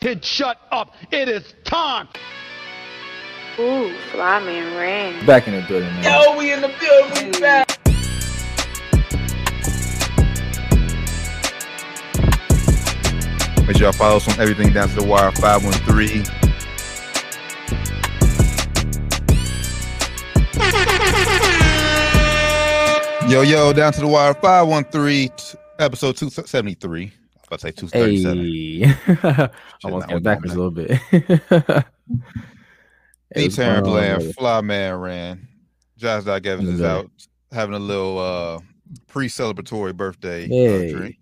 kid shut up. It is time. Ooh, fly man ran. Back in the building, man. Yo, we in the building. We back. Make sure y'all follow us on everything down to the wire 513. Yo, yo, down to the wire 513, episode 273. I was about to say 237. Hey, almost got backwards a little bit. Hey, D Terran Bland. Fly Man ran. Josh Doc Evans is out having a little uh pre-celebratory birthday uh, Hey. drink.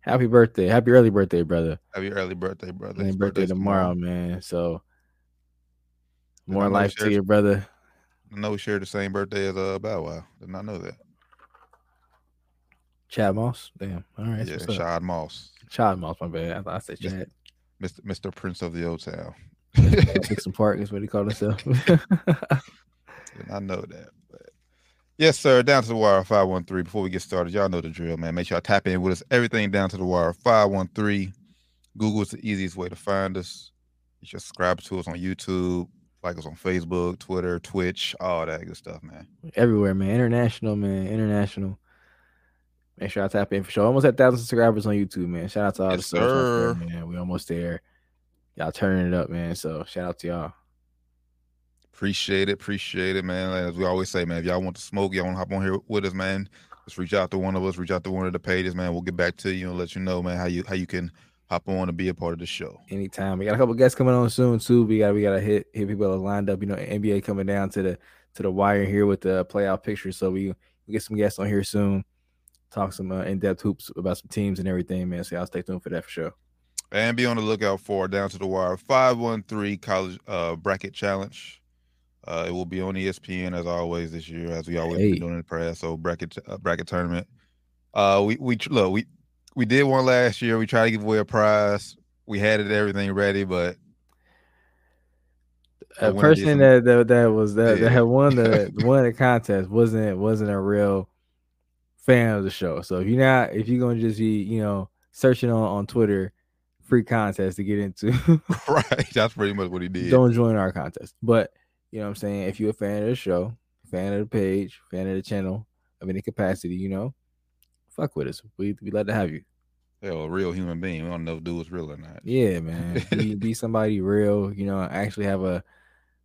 Happy birthday! Happy early birthday, brother. Happy early birthday, brother. Happy birthday birthday's tomorrow, man. So more life to your you, brother. I know we share the same birthday as uh Bow Wow. Did not know that. Chad Moss. Damn. All right. yeah? Shad Moss, Chad Moss. My bad. I thought I said Chad. Mr. Mr. Prince of the Old Town. Dixon Park is what he called himself. Not know that. But yes, sir. Down to the wire 513. Before we get started, y'all know the drill, man. Make sure y'all tap in with us. Everything down to the wire 513. Google is the easiest way to find us. You should subscribe to us on YouTube, like us on Facebook, Twitter, Twitch, all that good stuff, man. Everywhere, man. International, man. International. Make sure I tap in for sure. Almost at thousand subscribers on YouTube, man. Shout out to all Yes, the subs out there, man. We almost there. Y'all turning it up, man. So shout out to y'all. Appreciate it, appreciate it, man. As we always say, man, if y'all want to smoke, y'all want to hop on here with us, man. Just reach out to one of us, reach out to one of the pages, man. We'll get back to you and let you know, man, how you how you can hop on and be a part of the show. anytime. We got a couple guests coming on soon too. We got we got to hit hit people that are lined up. You know, NBA coming down to the to the wire here with the playoff picture. So we we get some guests on here soon. Talk some uh, in depth hoops about some teams and everything, man. So y'all stay tuned for that for sure. And be on the lookout for Down to the Wire 513 College uh, Bracket Challenge. Uh, it will be on ESPN as always this year, as we always Hey. been doing in the past. So bracket uh, bracket tournament. Uh, we we look we we did one last year. We tried to give away a prize. We had it everything ready, but A person that, that that was that, Yeah. that had won the won the contest wasn't wasn't a real fan of the show. So if you're not if you're gonna just be you know searching on on Twitter free contest to get into right, that's pretty much what he did. don't join our contest. But you know what I'm saying? If you're a fan of the show, fan of the page, fan of the channel of any capacity, you know, fuck with us. We we glad to have you. Hell, a real human being. We don't know if dude was real or not. Yeah, man. be, be somebody real, you know, actually have a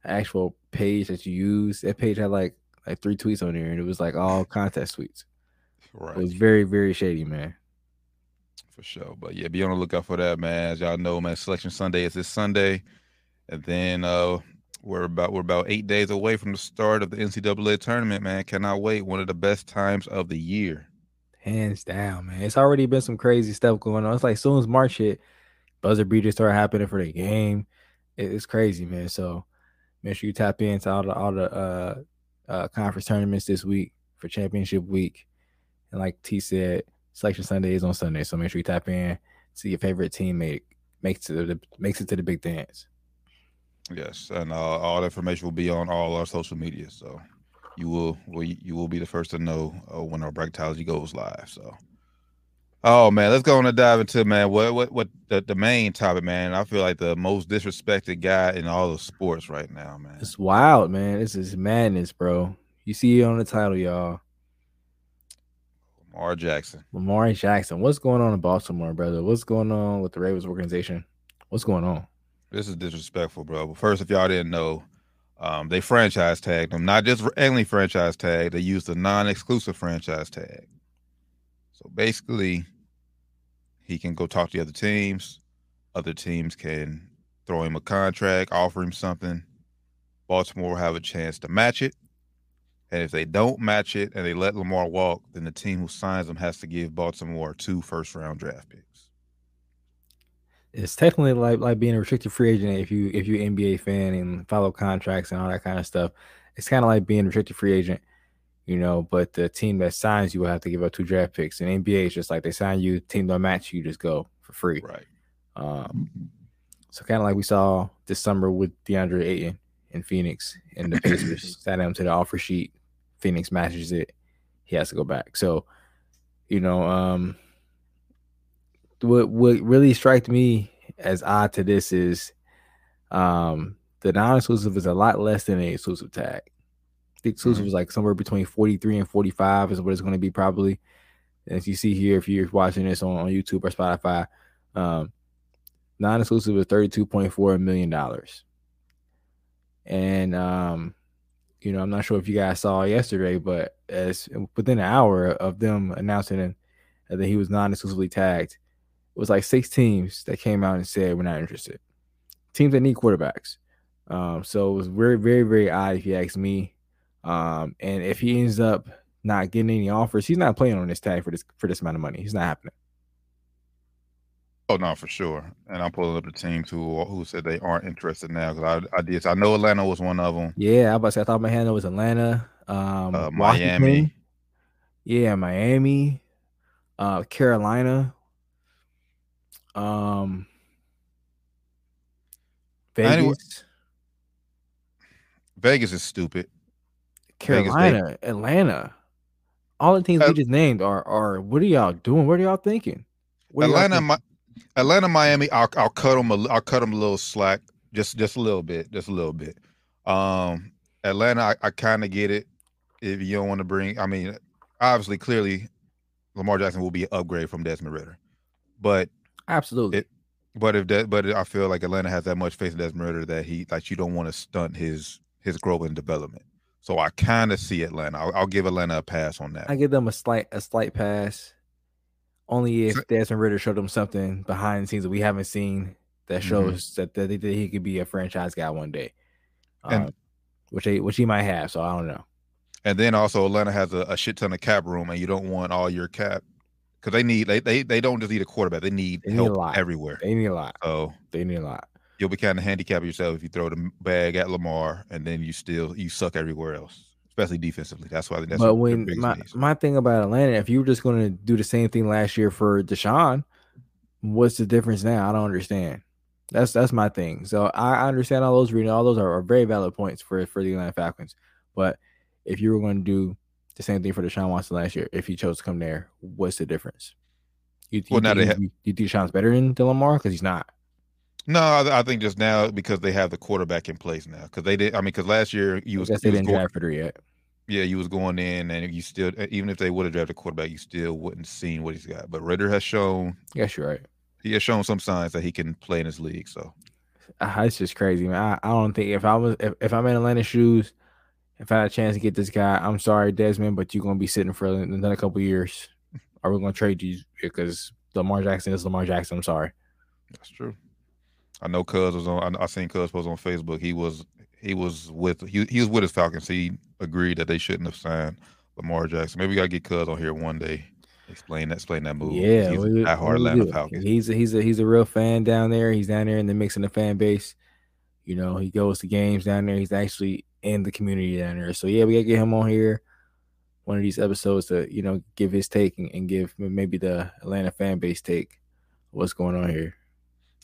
actual page that you use. That page had like like three tweets on there and it was like all contest tweets. Right. It was very, very shady, man. For sure. But yeah, be on the lookout for that, man. As y'all know, man, Selection Sunday is this Sunday. And then uh we're about we're about eight days away from the start of the NCAA tournament, man. Cannot wait. One of the best times of the year. Hands down, man. It's already been some crazy stuff going on. It's like soon as March hit, buzzer beaters start happening for the game. It's crazy, man. So make sure you tap into all the all the uh, uh conference tournaments this week for championship week. And like T said, selection Sunday is on Sunday. So make sure you tap in, see your favorite team make makes it to the makes it to the big dance. Yes. And uh, all the information will be on all our social media. So you will, will you will be the first to know uh, when our bracketology goes live. So Oh man, let's go on and dive into man what what what the, the main topic, man. I feel like the most disrespected guy in all of sports right now, man. It's wild, man. This is madness, bro. You see it on the title, y'all. Lamar Jackson. Lamar Jackson. What's going on in Baltimore, brother? What's going on with the Ravens organization? What's going on? This is disrespectful, bro. But first, if y'all didn't know, um, they franchise tagged him, not just any franchise tag. They used a non-exclusive franchise tag. So basically, he can go talk to the other teams. Other teams can throw him a contract, offer him something. Baltimore will have a chance to match it. And if they don't match it and they let Lamar walk, then the team who signs him has to give Baltimore two first round draft picks. It's technically like like being a restricted free agent if you if you're an NBA fan and follow contracts and all that kind of stuff. It's kind of like being a restricted free agent, you know. But the team that signs you will have to give up two draft picks. And NBA is just like they sign you, team don't match you, just go for free. Right. Um, so kind of like we saw this summer with DeAndre Ayton in Phoenix and the Pacers sat him to the offer sheet. Phoenix matches it. He has to go back. So, you know, um, what what really struck me as odd to this is um the non-exclusive is a lot less than the exclusive tag. The exclusive Mhm. is like somewhere between 43 and 45 is what it's going to be probably. And if you see here, if you're watching this on, on YouTube or Spotify, um, non-exclusive is 32.4 million dollars. And um, you know, I'm not sure if you guys saw yesterday, but as within an hour of them announcing that he was non-exclusively tagged, it was like six teams that came out and said we're not interested. Teams that need quarterbacks. Um, so it was very, very, very odd if you ask me. Um, and if he ends up not getting any offers, he's not playing on this tag for this for this amount of money. He's not happening. Oh no, for sure. And I'm pulling up the teams who who said they aren't interested now because I I did I know Atlanta was one of them. Yeah, I about to say I thought my hand was Atlanta, um, Uh, Washington, Miami. yeah, Miami, uh, Carolina, um, Vegas, Anyway- Vegas is stupid. Vegas, Carolina, Atlanta. All the teams Uh, we just named are are what are y'all doing? What are y'all thinking? What are y'all Atlanta, thinking? Atlanta, Miami. I'll I'll cut them. A, I'll cut them a little slack, just just a little bit, just a little bit. Um, Atlanta, I, I kind of get it. If you don't want to bring, I mean, obviously, clearly, Lamar Jackson will be an upgrade from Desmond Ridder, but absolutely. it- but if that, but I feel like Atlanta has that much faith in Desmond Ridder that he like you don't want to stunt his his growth and development. So I kind of see Atlanta. I'll, I'll give Atlanta a pass on that. I give them a slight a slight pass. Only if Desmond Ridder showed them something behind the scenes that we haven't seen that Mhm. shows that, that, that he could be a franchise guy one day. And- Um, which he which he might have, so I don't know. And then also Atlanta has a, a shit ton of cap room, and you don't want all your cap because they need they, they they don't just need a quarterback; they need They need a help lot. everywhere. They need a lot. So They need a lot. you'll be kind of handicapping yourself if you throw the bag at Lamar and then you still you suck everywhere else, especially defensively. That's why that's but when my, needs. my thing about Atlanta, if you were just going to do the same thing last year for Deshaun, what's the difference now? I don't understand. That's that's my thing. So I I understand all those reading. All those are, are very valid points for for the Atlanta Falcons. But if you were going to do the same thing for Deshaun Watson last year, if he chose to come there, what's the difference? You, you Well, now think, they ha- you, you think Deshaun's better than, than Lamar because he's not. No, I, I think just now because they have the quarterback in place now because they did. I mean, because last year you was, they didn't going, draft her yet. yeah you was going in and you still even if they would have drafted a quarterback, you still wouldn't seen what he's got. But Ridder has shown Yes, you're right. he has shown some signs that he can play in this league. So Uh, it's just crazy, man. I, I don't think if I was if, if I'm in Atlanta shoes, if I had a chance to get this guy, I'm sorry, Desmond, but you're gonna be sitting for another couple years, Are we're gonna trade you because Lamar Jackson is Lamar Jackson. I'm sorry. That's true. I know Cuz was on. I, I seen Cuz post on Facebook. He was he was with he, he was with his Falcons. He agreed that they shouldn't have signed Lamar Jackson. Maybe we gotta get Cuz on here one day. Explain that. Explain that move. Yeah, he's we- a diehard Atlanta. Falcons. He's a, he's a he's a real fan down there. He's down there in the mix in the fan base. You know, he goes to games down there. He's actually in the community down there. So yeah, we gotta get him on here one of these episodes to you know give his take and, and give maybe the Atlanta fan base take what's going on here.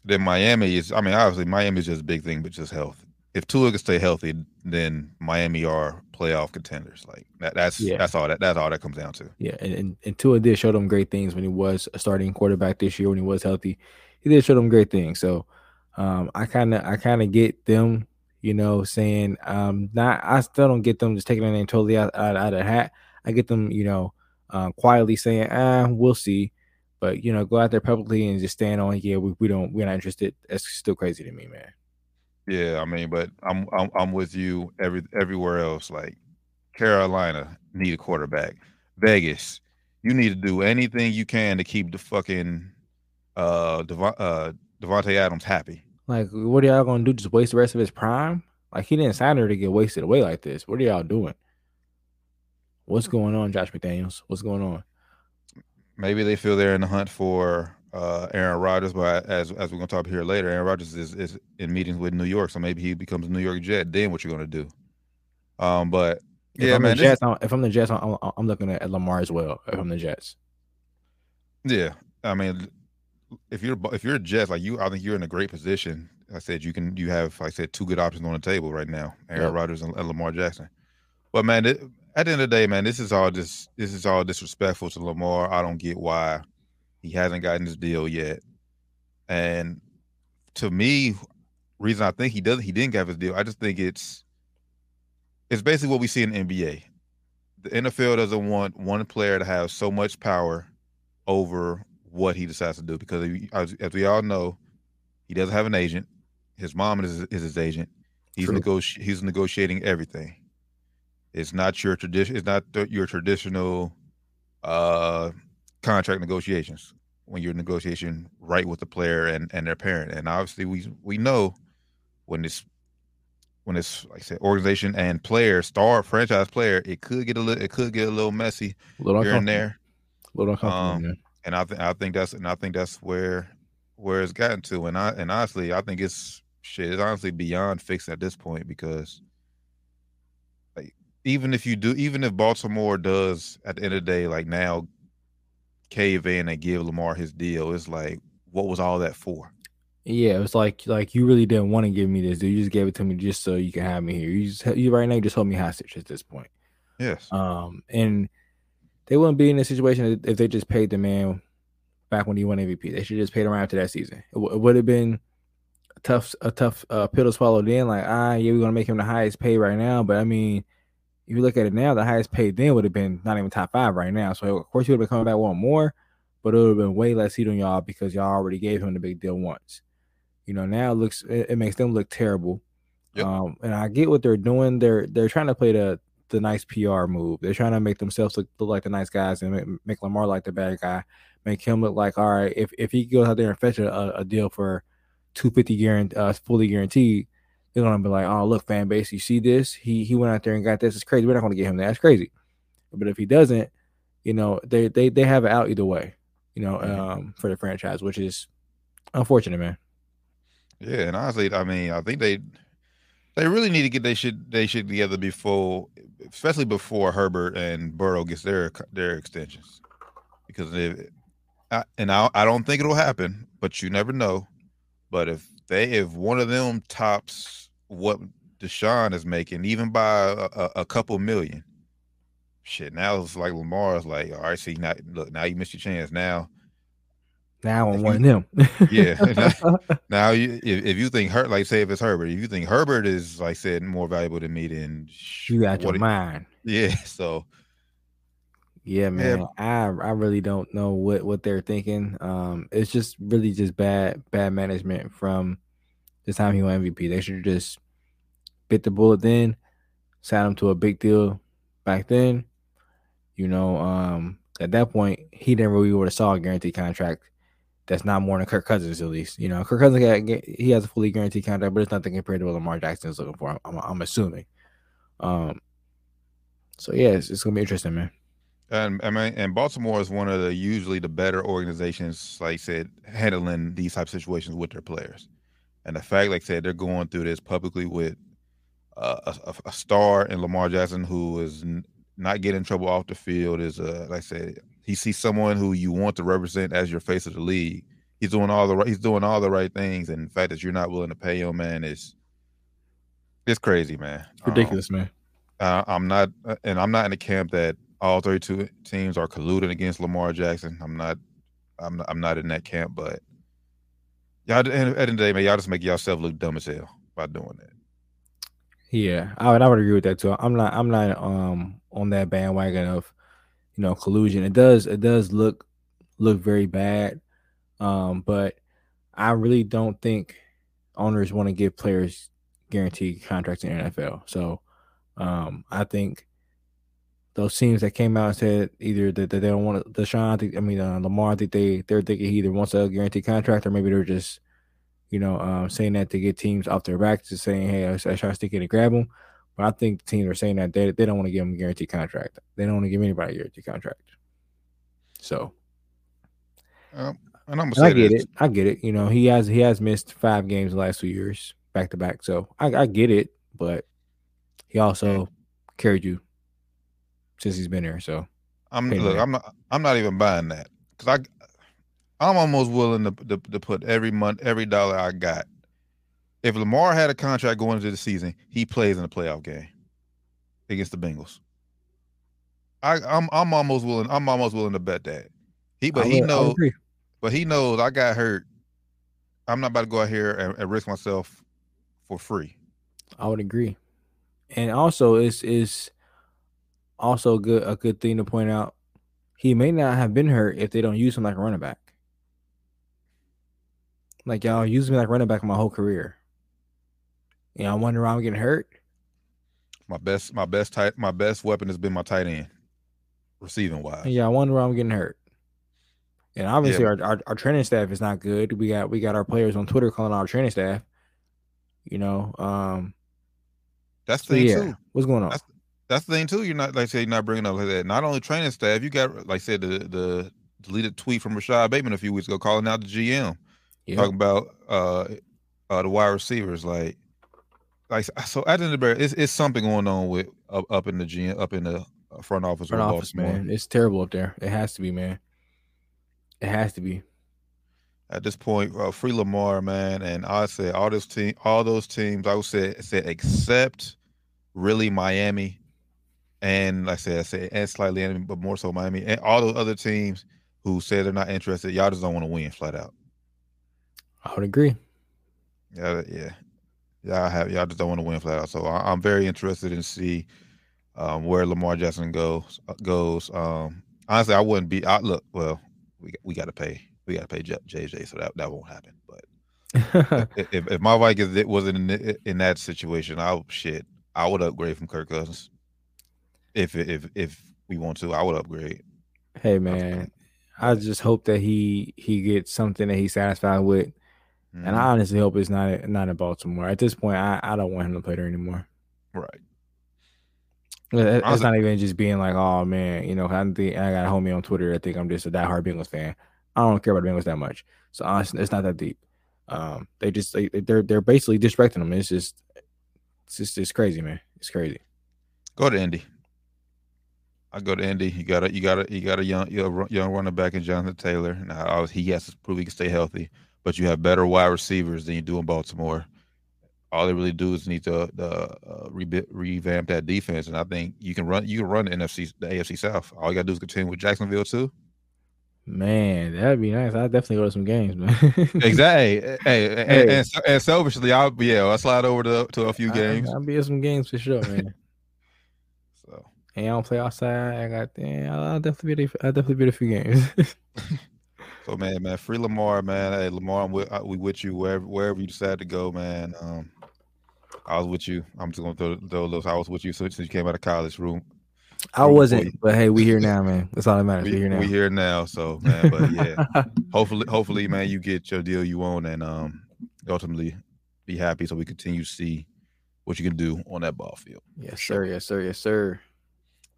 Then Miami is. I mean, obviously Miami is just a big thing, but just health. If Tua can stay healthy, then Miami are playoff contenders. Like that, that's Yeah. that's all that that's all that comes down to. Yeah, and, and, and Tua did show them great things when he was a starting quarterback this year when he was healthy. He did show them great things. So um, I kind of I kind of get them, you know, saying um, not I still don't get them just taking their name totally out, out, out of the hat. I get them, you know, um, quietly saying, ah, we'll see. But you know, go out there publicly and just stand on, yeah, we, we don't we're not interested. That's still crazy to me, man. Yeah, I mean, but I'm I'm I'm with you every everywhere else. Like Carolina need a quarterback. Vegas, you need to do anything you can to keep the fucking uh Devon, uh Davante Adams happy. Like, what are y'all gonna do? Just waste the rest of his prime? Like he didn't sign her to get wasted away like this. What are y'all doing? What's going on, Josh McDaniels? What's going on? Maybe they feel they're in the hunt for uh Aaron Rodgers, but as as we're gonna talk here later, Aaron Rodgers is is in meetings with New York, so maybe he becomes a New York Jet. Then what you're gonna do? Um, but If yeah, I'm man, the Jets, I'm, if I'm the Jets, I'm, I'm- looking at Lamar as well. If I'm the Jets, Yeah, I mean, if you're if you're a Jets, like you, I think you're in a great position. I said you can you have, like I said, two good options on the table right now: Aaron Yep. Rodgers and, and Lamar Jackson. But man, it, at the end of the day, man, this is all just this is all disrespectful to Lamar. I don't get why he hasn't gotten his deal yet. And to me, reason I think he doesn't he didn't have his deal. I just think it's it's basically what we see in the NBA. The NFL doesn't want one player to have so much power over what he decides to do because as, as we all know, he doesn't have an agent. His mom is, is his agent. He's negoti- he's negotiating everything. It's not your tradition. It's not th- your traditional uh, contract negotiations when you're negotiation right with the player and, and their parent. And obviously, we we know when this when it's like I said, organization and player, star franchise player, it could get a little it could get a little messy A little here and there. A little. Um, and I think I think that's and I think that's where where it's gotten to. And I and honestly, I think it's shit. It's honestly beyond fixed at this point because, like, even if you do, even if Baltimore does at the end of the day, like now, cave in and give Lamar his deal, it's like, what was all that for? Yeah, it's like like you really didn't want to give me this, dude. You just gave it to me just so you can have me here. You just you right now you just hold me hostage at this point. Yes. Um, and they wouldn't be in this situation if- if they just paid the man back when he won MVP. They should just paid him right after that season. It, w- it would have been a tough, a tough uh, pill to swallow. Then, like, ah, yeah, we're gonna make him the highest paid right now. But I mean, if you look at it now, the highest paid then would have been not even top five right now. So of course he would have been coming back one more, but it would have been way less heat on y'all because y'all already gave him the big deal once. You know, now it looks it, it makes them look terrible. Yep. Um, and I get what they're doing. They're they're trying to play the the nice PR move. They're trying to make themselves look, look like the nice guys and make, make Lamar like the bad guy. Make him look like all right. If if he goes out there and fetch a, a deal for two fifty guaranteed, uh, fully guaranteed, they're gonna be like, oh look, fan base, you see this? He he went out there and got this. It's crazy. We're not gonna get him that. That's crazy. But if he doesn't, you know, they they they have it out either way. You know, Mhm. um, for the franchise, which is unfortunate, man. Yeah, and honestly, I mean, I think they they really need to get they should they should together before, especially before Herbert and Burrow gets their their extensions, because if I, and I I don't think it'll happen, but you never know. But if they if one of them tops what Deshaun is making, even by a, a, couple million, shit, now it's like Lamar's like, all right, see, now look, now you missed your chance. Now Now I'm of them. Yeah. Now, you, if, if you think Hurt, like say if it's Herbert, if you think Herbert is like said more valuable to me than you got your it- mind. yeah. So Yeah, man. I I really don't know what what they're thinking. Um, it's just really just bad bad management from the time he won MVP. They should just bit the bullet then, sign him to a big deal back then. You know, um, at that point he didn't really would have saw a guaranteed contract. That's not more than Kirk Cousins at least. You know, Kirk Cousins he has a fully guaranteed contract, but it's nothing compared to what Lamar Jackson is looking for. I'm, I'm assuming. Um. So yeah, it's, it's gonna be interesting, man. and I mean, and Baltimore is one of the usually the better organizations, like I said, handling these type of situations with their players. And the fact, like I said, they're going through this publicly with uh, a, a- star in Lamar Jackson who is n- not getting in trouble off the field is uh, like I said, he sees someone who you want to represent as your face of the league. He's doing all the right. He's doing all the right things, and the fact that you're not willing to pay him, man, is it's crazy, man. Um, Ridiculous, man. uh, I'm not, uh, and I'm not in the camp that all 32 teams are colluding against Lamar Jackson. I'm not, I'm not, I'm not in that camp. But y'all, at the end of the day, man, y'all just make yourself look dumb as hell by doing that. Yeah, I would I would agree with that too. I'm not I'm not um on that bandwagon of you know collusion. It does it does look look very bad. Um, but I really don't think owners want to give players guaranteed contracts in the NFL. So um I think those teams that came out and said either that, that they don't want to Deshaun, I think I mean uh, Lamar, I think they they're thinking he either wants a guaranteed contract or maybe they're just you know, um, saying that to get teams off their backs, just saying, "Hey, I, I try to stick in and grab them." But I think teams are saying that they, they don't want to give them a guaranteed contract. They don't want to give anybody a guaranteed contract. So Um, and I'm I get this. it. I get it. You know, he has he has missed five games the last two years back to back. So I, I get it, but he also carried you since he's been here. So I'm look. I'm not. I'm not even buying that because I. I'm almost willing to, to to put every month, every dollar I got. If Lamar had a contract going into the season, he plays in a playoff game against the Bengals. I, I'm I'm almost willing. I'm almost willing to bet that. He, but I he would- knows. But he knows I got hurt I'm not about to go out here and, and risk myself for free. I would agree. And also it's is also good a good thing to point out. He may not have been hurt if they don't use him like a running back. Like y'all use me like running back my whole career. You know, I wonder why I'm getting hurt. My best, my best tight, my best weapon has been my tight end, receiving wise. Yeah, I wonder why I'm getting hurt. And obviously, Yeah. our, our our training staff is not good. We got we got our players on Twitter calling our training staff. You know, um, That's so the thing yeah, too. what's going on? That's That's the thing too. You're not like I say you're not bringing up like that. Not only training staff, you got like I said the the deleted tweet from Rashad Bateman a few weeks ago calling out the GM, Yeah, talking about uh uh the wide receivers like like so at the end of the day, it's, it's something going on with up, up in the GM up in the uh, front office front office, Baltimore. man. It's terrible up there. It has to be, man. It has to be. at this point, uh, free Lamar, man, and I said all this team, all those teams, I would say, said except really Miami, and like I said, I said and slightly enemy, but more so Miami, and all those other teams who say they're not interested. Y'all just don't want to win flat out. I would agree. Yeah, yeah, y'all have y'all just don't want to win flat out. So I, I'm very interested in see um, where Lamar Jackson goes. Goes. Um, honestly, I wouldn't be. I look well. We we got to pay. We got to pay JJ, so that that won't happen. But if, if if my Vikings wasn't in in that situation, I shit, I would upgrade from Kirk Cousins. If if if we want to, I would upgrade. hey, man. I just hope that he he gets something that he's satisfied with, and I Mhm. honestly hope it's not not in Baltimore. At this point, I, I don't want him to play there anymore. right. Honestly- not even just being like, oh man, you know, I think I got a homie on Twitter. I think I'm just a diehard Bengals fan. I don't care about the Bengals that much. So honestly, it's not that deep. Um, they just they, they're they're basically disrespecting them. It's just it's just it's crazy, man. It's crazy. Go to Indy. I go to Indy. You got a you got a you got a young young young running back in Jonathan Taylor. Now he has to prove he can stay healthy, but you have better wide receivers than you do in Baltimore. All they really do is need to the uh, rebi- revamp that defense, and I think you can run you can run the NFC the AFC South. All you got to do is continue with Jacksonville too. Man, that'd be nice. I'd definitely go to some games, man. Exactly. Hey, hey, and, Hey. and, and selfishly, I'll yeah, I'll slide over to to a few games. I, will be at some games for sure, man. And I don't play outside. I got yeah, I'll, definitely be. I'll definitely be a few games. So man, man, free Lamar, man. Hey, Lamar, I'm with, uh, we with you wherever wherever you decide to go, man. Um, I was with you. I'm just gonna throw, throw those. I was with you since since you came out of college room. I Room wasn't, you. but hey, we here now, man. That's all that matters. We, We, here now. we here now, so man. But yeah, hopefully, hopefully, man, you get your deal you want, and um, ultimately be happy, so we continue to see what you can do on that ball field. yes, sir. Yes, sir. Yes, sir.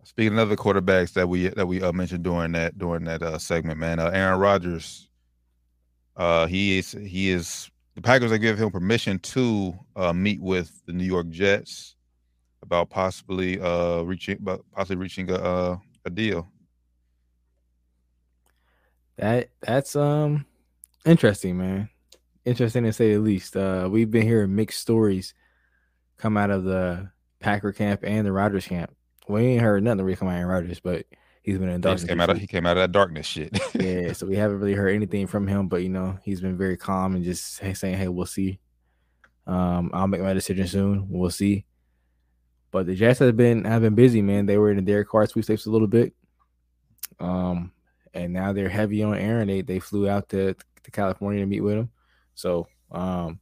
Speaking of the quarterbacks that we that we uh, mentioned during that during that uh, segment, man, uh, Aaron Rodgers, uh, he is he is the Packers have given him permission to uh, meet with the New York Jets about possibly uh reaching possibly reaching a uh, a deal. That that's um interesting, man. Interesting to say the least. Uh, we've been hearing mixed stories come out of the Packer camp and the Rodgers camp. We ain't heard nothing really come out of Aaron Rodgers, but he's been in He darkness. came out of he came out of that darkness shit. yeah, so we haven't really heard anything from him, but you know, he's been very calm and just saying, Hey, we'll see. Um, I'll make my decision soon. We'll see. But the Jets have been have been busy, man. They were in the Derek Carr sweepstakes a little bit. Um, and now they're heavy on Aaron. They they flew out to, to California to meet with him. So um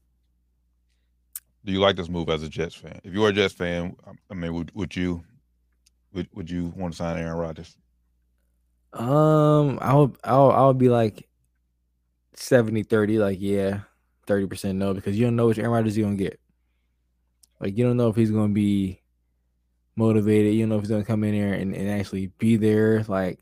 do you like this move as a Jets fan? If you are a Jets fan, I mean, would would you would would you want to sign Aaron Rodgers? um I would I would, I be like 70 30, like yeah, 30% no, because you don't know which Aaron Rodgers you're gonna get. Like you don't know if he's gonna be motivated, you don't know if he's gonna come in there and, and actually be there, like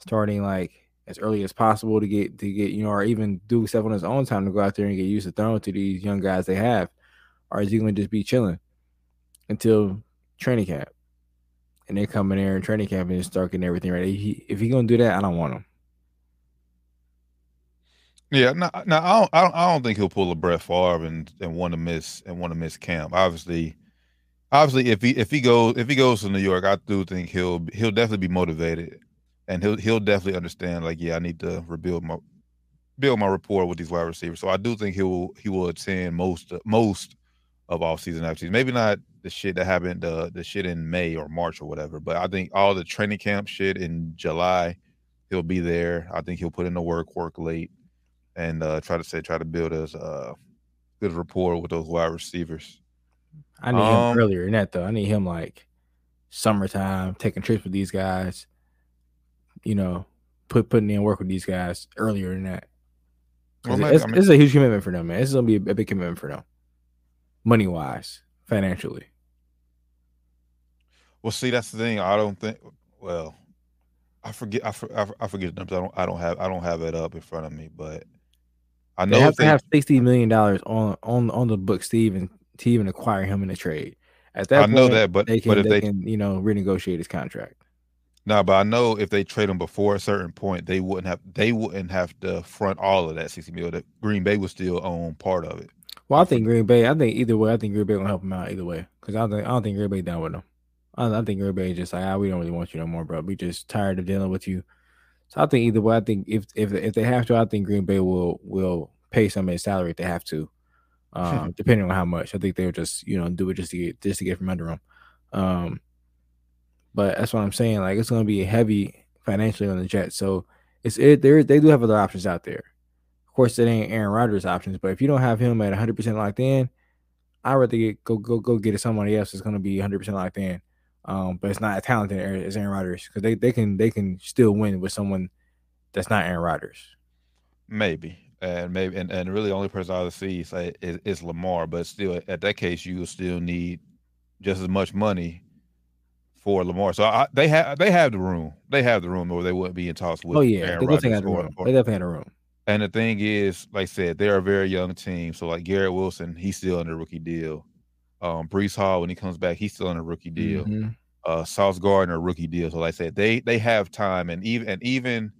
starting like as early as possible to get to get, you know, or even do stuff on his own time to go out there and get used to throwing to these young guys they have. Or is he gonna just be chilling until training camp? And they come in there in training camp and just start getting everything ready. He, if he gonna do that, I don't want him. Yeah, no, no, I don't, I don't, I don't think he'll pull a Brett Favre and and want to miss and want to miss camp. Obviously, obviously, if he if he goes if he goes to New York, I do think he'll he'll definitely be motivated, and he'll he'll definitely understand. Like, yeah, I need to rebuild my build my rapport with these wide receivers. So I do think he will he will attend most most of off season activities. Maybe not the shit that happened the the shit in May or March or whatever, but I think all the training camp shit in July, he'll be there. I think he'll put in the work, work late, and uh, try to say try to build as uh, good rapport with those wide receivers. I need Um, him earlier in that though. I need him like summertime, taking trips with these guys. You know, put putting in work with these guys earlier than that. Well, it's, I mean- it's a huge commitment for them, man. This is gonna be a big commitment for them, money wise, financially. Well, see, that's the thing. I don't think. Well, I forget. I, for, I, I forget the numbers. I don't. I don't have. I don't have it up in front of me, but I know They have if to have sixty million dollars on on on the book, to even to even acquire him in a trade. At that I know that, but they can but if they, they can you know renegotiate his contract. no, but I know if they trade him before a certain point, they wouldn't have. They wouldn't have to front all of that sixty million. That Green Bay would still own part of it. Well, I think Green Bay. I think either way, I think Green Bay gonna help him out either way. Because I don't think I don't think Green Bay down with him. I, I think Green Bay is just like, ah, we don't really want you no more, bro. We just tired of dealing with you. So I think either way, I think if if if they have to, I think Green Bay will will pay some of his salary if they have to, um, depending on how much. I think they'll just you know do it just to get just to get from under him. Um, but that's what I'm saying. Like it's gonna be heavy financially on the Jets. So it's it there. They do have other options out there. Of course, it ain't Aaron Rodgers options, but if you don't have him at 100 percent locked in, I'd rather get go go go get somebody else that's gonna be 100 percent locked in. Um, but it's not as talented as Aaron Rodgers because they, they can they can still win with someone that's not Aaron Rodgers. Maybe. And maybe and, and really the only person I would see say is, is Lamar, but still at that case you still need just as much money for Lamar. So I, they have they have the room. They have the room or they wouldn't be in talks with oh yeah, Aaron they definitely Rodgers had a or- or- They definitely had a room. And the thing is, like I said, they're a very young team. So like Garrett Wilson, he's still under a rookie deal. Um Breece Hall, when he comes back, he's still a rookie deal. Mhm. uh Sauce Gardner rookie deal. So like I said, they they have time and even and even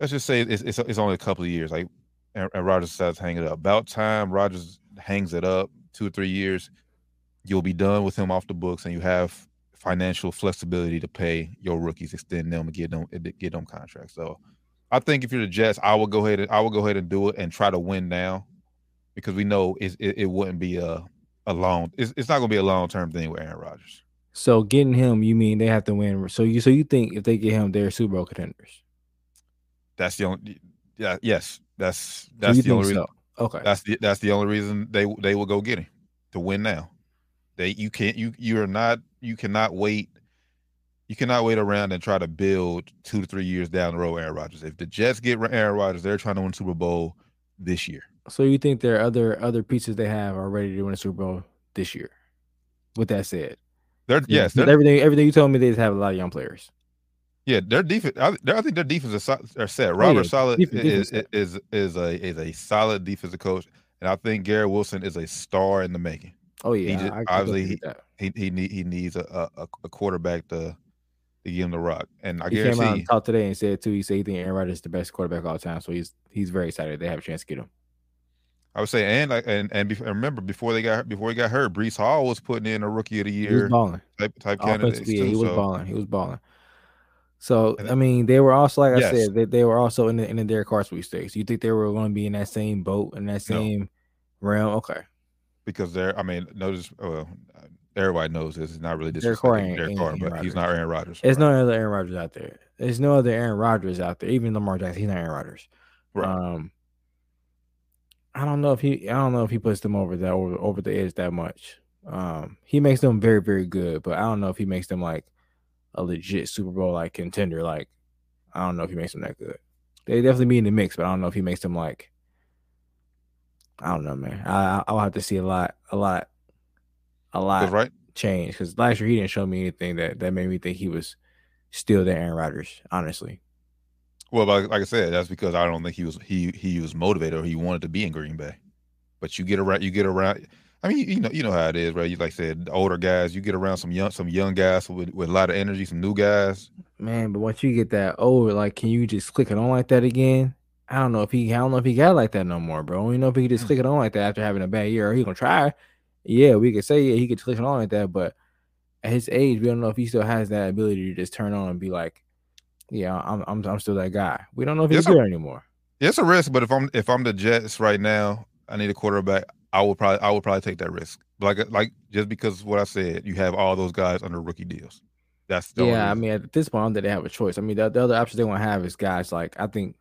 let's just say it's it's, it's only a couple of years. Like and, and Rodgers decides to hang it up. About time Rodgers hangs it up, two or three years, you'll be done with him off the books and you have financial flexibility to pay your rookies, extend them and get them get them contracts. So I think if you're the Jets, I will go ahead and I will go ahead and do it and try to win now because we know it it, it wouldn't be a a long it's, it's not gonna be a long term thing with Aaron Rodgers. So getting him, you mean they have to win? So you so you think if they get him, they're Super Bowl contenders? That's the only. Yeah. Yes. That's that's you the only reason. so? Okay. That's the that's the only reason they they will go get him to win now. They you can't you you are not you cannot wait. You cannot wait around and try to build two to three years down the road. Aaron Rodgers. If the Jets get Aaron Rodgers, they're trying to win Super Bowl this year. So you think there are other other pieces they have are ready to win a Super Bowl this year? With that said, They're yes, they're, everything everything you told me, they just have a lot of young players. yeah, their defense. I, I think their defense is, are set. Oh, Robert yeah, Solid def- is, defense is is a is a solid defensive coach, and I think Garrett Wilson is a star in the making. Oh yeah, just- I, I obviously that. he he need he needs a a, a quarterback to to give him the rock. And I He came out guarantee and talked today and said too. He said he think Aaron Rodgers is the best quarterback of all time. So he's he's very excited they have a chance to get him. I would say and like and and remember before they got before he got hurt, Breece Hall was putting in a rookie of the He was year type type Offensively, yeah, he was so balling. He was balling. So I mean, they were also like I said, they, they were also in the in the Derek Carr sweepstakes. You think they were going to be in that same boat in that No. same realm? Okay, because they're I mean notice well everybody knows this. It's not really disrespecting Derek Carr, but he's Rodgers. not Aaron Rodgers. there's right? no other Aaron Rodgers out there. There's no other Aaron Rodgers out there. Even Lamar Jackson, he's not Aaron Rodgers. right. Um, I don't know if he. I don't know if he puts them over that over, over the edge that much. Um, he makes them very very good, but I don't know if he makes them like a legit Super Bowl like contender. Like, I don't know if he makes them that good. They definitely be in the mix, but I don't know if he makes them like. I don't know, man. I- I'll have to see a lot, a lot, a lot right? change because last year he didn't show me anything that that made me think he was still the Aaron Rodgers. Honestly, Well, like, like I said, that's because I don't think he was he he was motivated or he wanted to be in Green Bay. But you get around, you get around. I mean, you know, you know how it is, right? You like I said, older guys, you get around some young some young guys with, with a lot of energy, some new guys. Man, but once you get that over, like, can you just click it on like that again? I don't know if he, I don't know if he got like that no more, bro. You know if he just Mm. click it on like that after having a bad year, or he gonna try. Yeah, we could say yeah, he could click on like that, but at his age, we don't know if he still has that ability to just turn on and be like, yeah, I'm, I'm, I'm still that guy. We don't know if he's there anymore. It's a risk, but if I'm if I'm the Jets right now, I need a quarterback. I would probably I would probably take that risk. Like like just because what I said, you have all those guys under rookie deals. That's the Yeah, I mean, at this point, I don't think they have a choice. I mean, the, the other options they want to have is guys like I think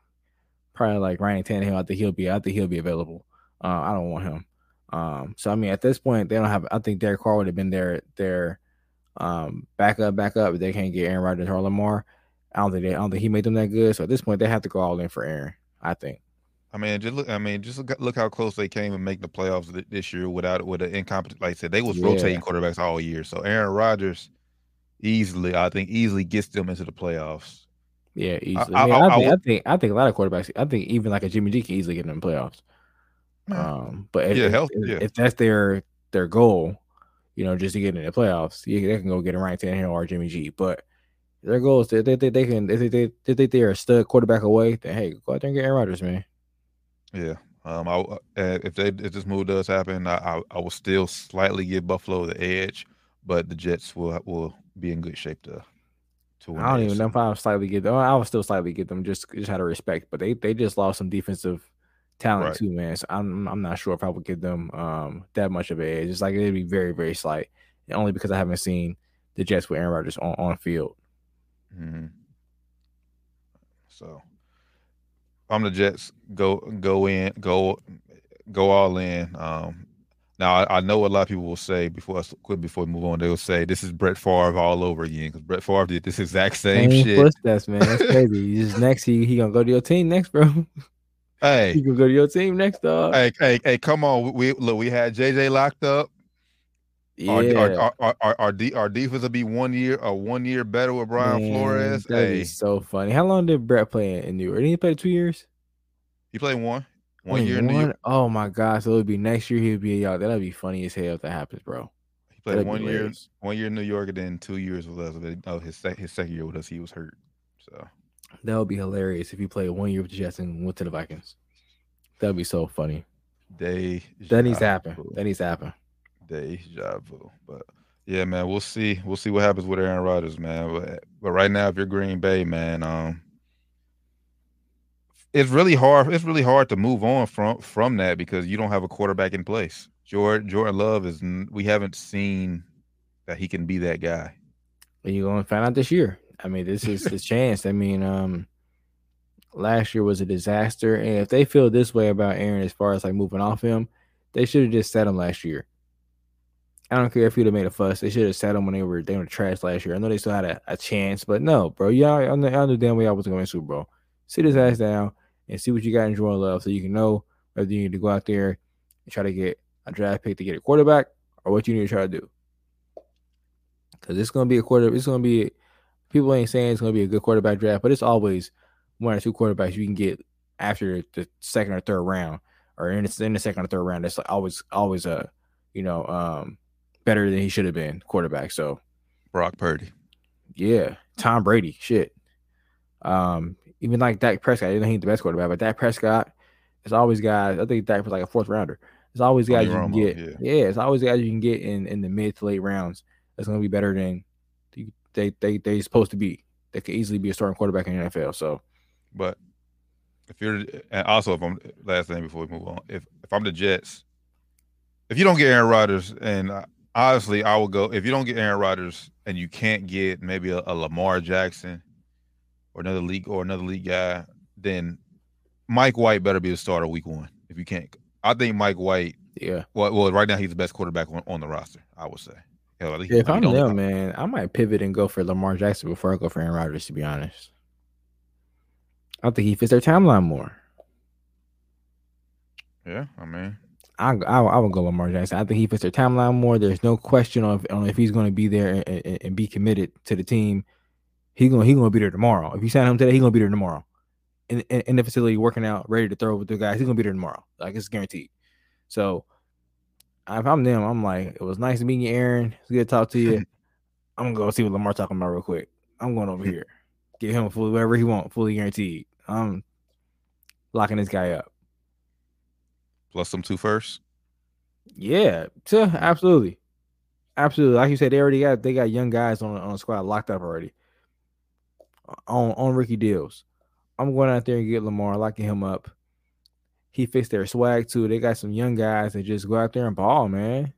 probably like Ryan Tannehill. I think he'll be. I think he'll be available. Uh, I don't want him. Um, so I mean, at this point, they don't have. I think Derek Carr would have been their their um backup, backup. But they can't get Aaron Rodgers or Lamar. I don't think they. I don't think he made them that good. So at this point, they have to go all in for Aaron. I think. I mean, just look. I mean, just look, look how close they came and make the playoffs thi- this year without with an incompetent. Like I said, they was Yeah. rotating quarterbacks all year. So Aaron Rodgers easily, I think, easily gets them into the playoffs. Yeah, easily. I- I, mean, I- I, I think, I, think I think a lot of quarterbacks. I think even like a Jimmy G can easily get them in the playoffs. Um, but if, Yeah, if, health- if, yeah. if that's their their goal, you know, just to get in the playoffs, yeah, they can go get a Ryan Tannehill or Jimmy G. But their goal is that they, they, they can if they, they, they think they're a stud quarterback away, then hey, go out there and get Aaron Rodgers, man. Yeah. Um. I uh, if they if this move does happen, I, I I will still slightly give Buffalo the edge, but the Jets will will be in good shape to to win. I don't even know if I would slightly get them. I would still slightly get them just just out of respect. But they they just lost some defensive talent Right. too, man. So I'm I'm not sure if I would give them um that much of an edge. It's like it'd be very very slight, only because I haven't seen the Jets with Aaron Rodgers on on field. hmm So, I'm the Jets. Go go in. Go go all in. Um. Now I, I know a lot of people will say before I before we move on, they will say this is Brett Favre all over again because Brett Favre did this exact same, Same shit. footsteps, man. That's crazy. Just next, he he gonna go to your team next, bro. he Hey, you can go to your team next, dog. hey, hey, hey, come on. We look. We had JJ locked up. yeah, Our, our, our, our, our, our, de- defense will be one year a one year better with Brian Man, Flores. that'd Hey, be so funny. How long did Brett play in New York? Didn't he play two years? he played one one year in New York. Oh my gosh, so it would be next year. He'd be y'all. That'll be funny as hell if that happens, bro. He played That'd one year one year in New York and then two years with us. But, Oh, his sec- his second year with us, he was hurt. So That would be hilarious if you played one year with the Jets and went to the Vikings. That'd be so funny. they That needs to happen. That needs to happen. Deja vu. But yeah, man, we'll see. We'll see what happens with Aaron Rodgers, man. But but right now, if you're Green Bay, man, um, it's really hard. It's really hard to move on from from that because you don't have a quarterback in place. Jordan Jordan Love is. We haven't seen that he can be that guy. And you're gonna find out this year. I mean, this is the chance. I mean, um, last year was a disaster, and if they feel this way about Aaron as far as like moving off him, they should have just set him last year. I don't care if you'd have made a fuss. They should have set him when they were they were trash last year. I know they still had a, a chance, but no, bro. Y'all, I know, I damn well y'all was going to Super Bowl. Sit his ass down and see what you got in Jordan Love, so you can know whether you need to go out there and try to get a draft pick to get a quarterback or what you need to try to do. Because it's going to be a quarter. It's going to be people ain't saying it's going to be a good quarterback draft, but it's always one or two quarterbacks you can get after the second or third round, or in the, in the second or third round. That's like always always a you know um better than he should have been quarterback. So Brock Purdy. yeah, Tom Brady, shit. Um, even like Dak Prescott, I didn't think he's the best quarterback, but Dak Prescott, it's always guys. I think Dak was like a fourth rounder. It's always Tony guys you can Romo, get. yeah. Yeah. it's always guys you can get in in the mid to late rounds. That's gonna be better than they they they supposed to be. They could easily be a starting quarterback in the NFL. So But if you're and also if I'm last thing before we move on, if if I'm the Jets, if you don't get Aaron Rodgers, and honestly, I will go if you don't get Aaron Rodgers and you can't get maybe a, a Lamar Jackson or another league or another league guy, then Mike White better be the starter week one. If you can't, I think Mike White. yeah, Well, well, right now he's the best quarterback on, on the roster. I would say. Hell, I think he- if I'm them, man, I might pivot and go for Lamar Jackson before I go for Aaron Rodgers. To be honest, I think he fits their timeline more. Yeah, I mean, I, I I would go Lamar Jackson. I think he fits their timeline more. There's no question on if, on if he's going to be there and, and, and be committed to the team. He's going he going to be there tomorrow. If you sign him today, he's going to be there tomorrow. In, in, in the facility, working out, ready to throw with the guys. He's going to be there tomorrow. Like it's guaranteed. So if I'm them, I'm like, it was nice meeting you, Aaron. It's good to talk to you. I'm gonna go see what Lamar talking about real quick. I'm going over here, get him fully whatever he want, fully guaranteed. I'm locking this guy up. plus some two first. Yeah, sure, absolutely, absolutely. Like you said, they already got they got young guys on on the squad locked up already on on rookie deals, I'm going out there and get Lamar, locking him up. He fixed their swag too. They got some young guys that just go out there and ball, man.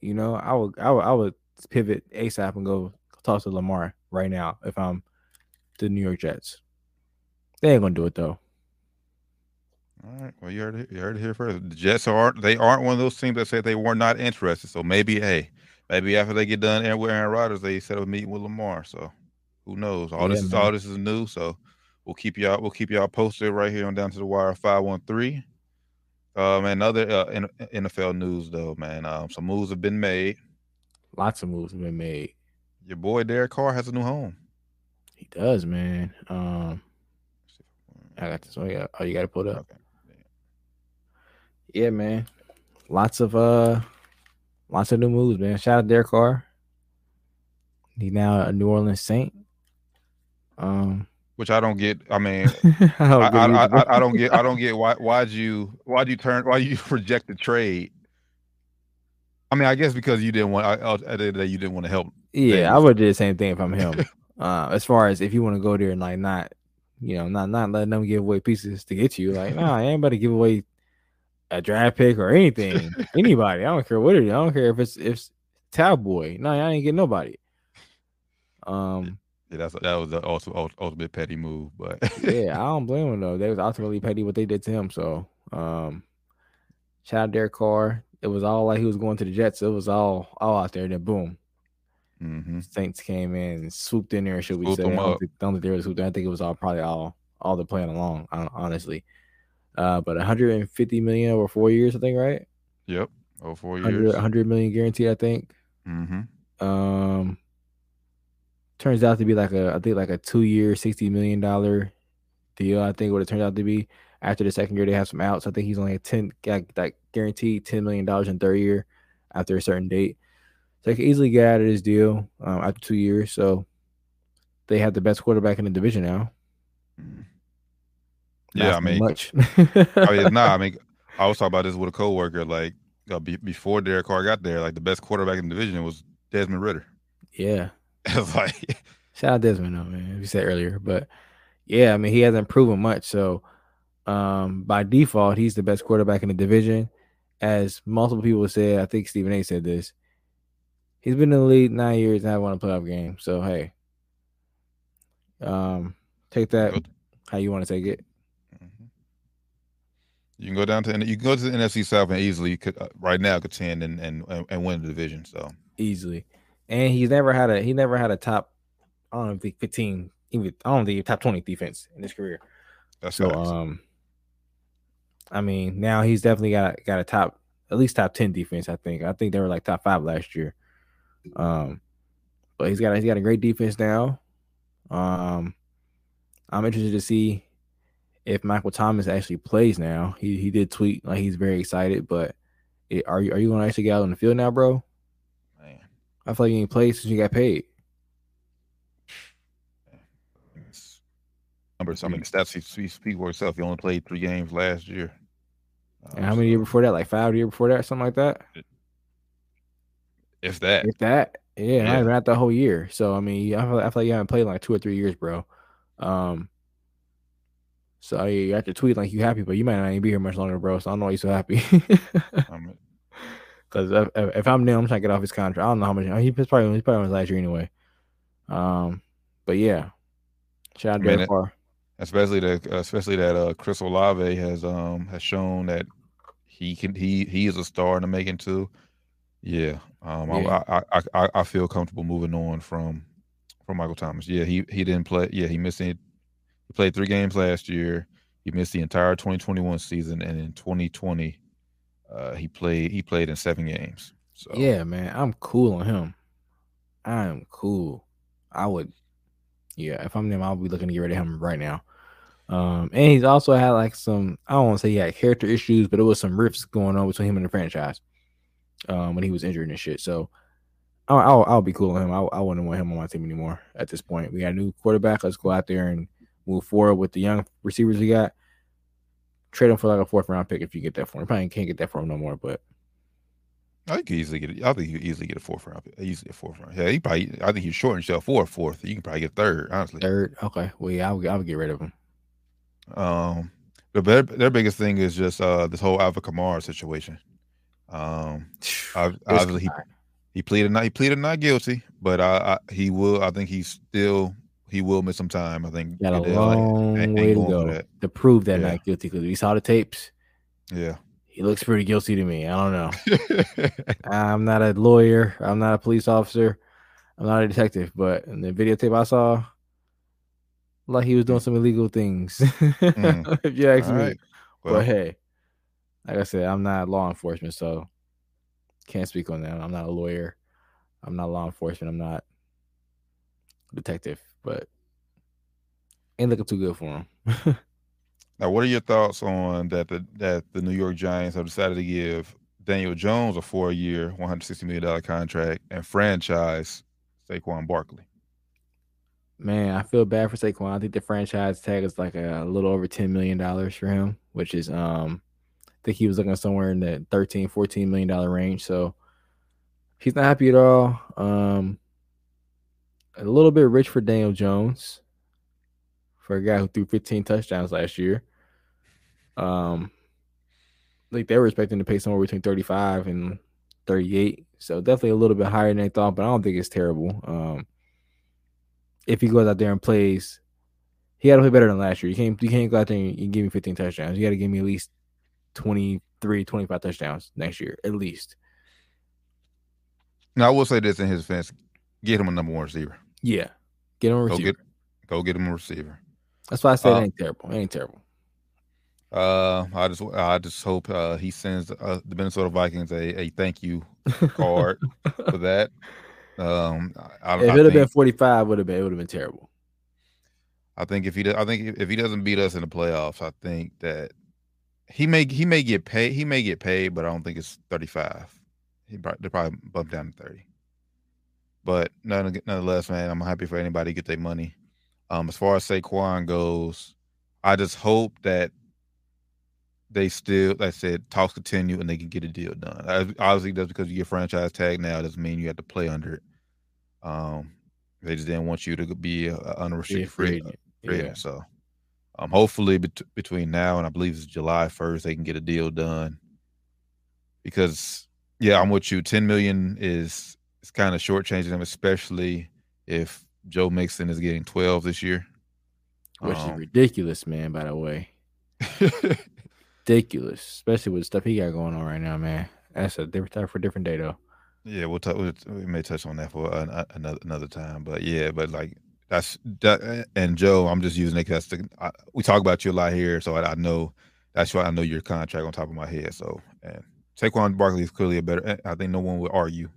You know, I would I would I would pivot ASAP and go talk to Lamar right now if I'm the New York Jets. They ain't gonna do it though. All right. Well, you heard it. You heard it here first. The Jets aren't. They aren't one of those teams that said they were not interested. So maybe, hey, maybe after they get done with Aaron Rodgers, they set up a meeting with Lamar. So who knows? All Yeah, this is man. all this is new. So we'll keep y'all. We'll keep y'all posted right here on Down to the Wire five one three. Um, and other uh, NFL news though, man. Um, some moves have been made. Lots of moves have been made. Your boy Derek Carr has a new home. He does, man. Um, I got this. Oh yeah. Oh, you got to pull it up. Okay. Yeah, man. Lots of uh, lots of new moves, man. Shout out Derek Carr. He's now a New Orleans Saint. Um, Which I don't get. I mean, I don't I, get I. I, don't get. I don't get why. Why'd you? Why'd you turn? Why you reject the trade? I mean, I guess because you didn't want. At the end of the day, you didn't want to help. Yeah, I would do the same thing if I'm him. uh, as far as if you want to go there and like not, you know, not not letting them give away pieces to get you. Like, nah, I ain't about give away a draft pick or anything. Anybody. I don't care what it is. I don't care if it's if it's Cowboy. No, I ain't get nobody. Um, Yeah, that's that was the also ult- ultimate petty move, but yeah, I don't blame him though. They was ultimately petty what they did to him. So, um, shout out Derek Carr. It was all like he was going to the Jets. It was all all out there. Then boom, hmm Saints came in and swooped in there. Should we Swooped say? I don't, think, I don't think they were swooped in. I think it was all probably all all the playing along. Honestly, uh, but 150 million over four years. I think right. yep, oh four 100, years. 100 million guaranteed. I think. hmm Um, turns out to be like a I think like a two year, 60 million dollar deal. I think what it turned out to be. After the second year, they have some outs. I think he's only a 10 got like guaranteed 10 million dollars in third year after a certain date. So they can easily get out of this deal um, after two years. So they have the best quarterback in the division now. Not Yeah, I mean, much. I mean, nah, I mean, I was talking about this with a coworker. Like uh, be, before Derek Carr got there, like the best quarterback in the division was Desmond Ridder. yeah. Like, Shout out Desmond, though, man. You said earlier, but yeah, I mean he hasn't proven much. So um, by default, he's the best quarterback in the division. As multiple people said, I think Stephen A. said this. He's been in the league nine years and haven't won a playoff game. So hey, um, take that how you want to take it. Mhm. You can go down to you can go to the NFC South and easily could, uh, right now contend and and and win the division. So easily. And he's never had a he never had a top I don't know, think 15, even I don't think top 20 defense in his career. that's So facts. um I mean now he's definitely got got a top at least top 10 defense, I think. I think they were like top five last year. Um but he's got he's got a great defense now. Um I'm interested to see if Michael Thomas actually plays now. He he did tweet like he's very excited, but it, are you are you gonna actually get out on the field now, bro? I feel like you ain't played since you got paid. numbers. I mean, the stats speak, speak for itself. He only played three games last year. And how Um, many years before that? Like five years before that, something like that. If that, If that, yeah, Yeah. even at the whole year. So I mean, I feel, I feel like you haven't played in like two or three years, bro. Um, so yeah, you have to tweet like you happy, but you might not even be here much longer, bro. So I don't know why you so happy. I mean, Because if, if, I'm them, I'm trying to get off his contract. I don't know how much he's probably he's probably on his last year anyway. Um, but yeah, shout out I mean, Derek Carr. especially that, especially that uh, Chris Olave has um has shown that he can he he is a star in the making too. Yeah, um, Yeah. I, I I I feel comfortable moving on from from Michael Thomas. Yeah, he he didn't play. Yeah, he missed it. He played three games last year. He missed the entire 2021 season, and in 2020, uh, he played he played in seven games. So Yeah, man, I'm cool on him. I am cool. I would, yeah, if I'm them, I'll be looking to get rid of him right now. Um, and he's also had like some, I don't want to say he had character issues, but it was some rifts going on between him and the franchise. Um, when he was injured and shit. So I'll, I'll, I'll be cool on him. I, I wouldn't want him on my team anymore at this point. We got a new quarterback. Let's go out there and move forward with the young receivers we got. Trade him for like a fourth round pick if you get that for him. Probably can't get that for him no more, but I think he easily get. it. I think you could easily get a fourth round. pick. Easily a fourth round. Yeah, he probably. I think he's short himself for a fourth. You can probably get third. Honestly, third. Okay. Well, yeah, I would, I would get rid of him. Um, but their, their biggest thing is just uh this whole Alvin Kamara situation. Um, obviously he, he pleaded not he pleaded not guilty, but I, I he will. I think he's still he will miss some time. I think got a they're like, long way to go to prove that Yeah. not guilty because we saw the tapes. Yeah. He looks pretty guilty to me. I don't know. I'm not a lawyer. I'm not a police officer. I'm not a detective. But in the videotape I saw, like he was doing some illegal things. if you ask Mm. All me. right. but hey, like I said, I'm not law enforcement, so can't speak on that. I'm not a lawyer. I'm not law enforcement. I'm not a detective, but ain't looking too good for him. now, what are your thoughts on that? The, that the New York Giants have decided to give Daniel Jones a four-year, 160 million dollar contract and franchise Saquon Barkley. Man, I feel bad for Saquon. I think the franchise tag is like a, little over ten million dollars for him, which is um I think he was looking somewhere in the 13, 14 million dollar range. So he's not happy at all. Um a little bit rich for Daniel Jones for a guy who threw 15 touchdowns last year. Um like they were expecting to pay somewhere between 35 and 38. So definitely a little bit higher than they thought, but I don't think it's terrible. Um if he goes out there and plays, he got to play better than last year. You can't you can't go out there and, and give me 15 touchdowns. You got to give me at least 23, 25 touchdowns next year, at least. Now, I will say this in his defense: get him a number one receiver. Yeah, get him a Go receiver. get, go get him a receiver. That's why I said uh, it ain't terrible. It ain't terrible. Uh, I just, I just hope uh, he sends uh, the Minnesota Vikings a, a thank you card for that. Um, I, if it would have been 45, would have been it would have been terrible. I think if he, does, I think if- he doesn't beat us in the playoffs, I think that he may, he may get paid. He may get paid, but I don't think it's thirty five. He probably, probably bump down to thirty. But nonetheless, man, I'm happy for anybody to get their money. Um, as far as Saquon goes, I just hope that they still, like I said, talks continue and they can get a deal done. I- Obviously, just because you get franchise tag now doesn't mean you have to play under it. Um, they just didn't want you to be a, a unrestricted free free, agent. Yeah. So, um, hopefully bet- between now and I believe it's July first, they can get a deal done. Because yeah, I'm with you. Ten million is is kind of shortchanging them, especially if Joe Mixon is getting twelve this year. Which Um, is ridiculous, man, by the way. Ridiculous. Especially with the stuff he got going on right now, man. That's a different time for a different day though. Yeah, we'll talk. We'll, we may touch on that for an, another another time, but yeah, but like that's that. And Joe, I'm just using it because the, I, we talk about you a lot here, so I, I know that's why I know your contract on top of my head. So, and Saquon Barkley is clearly a better. I think no one would argue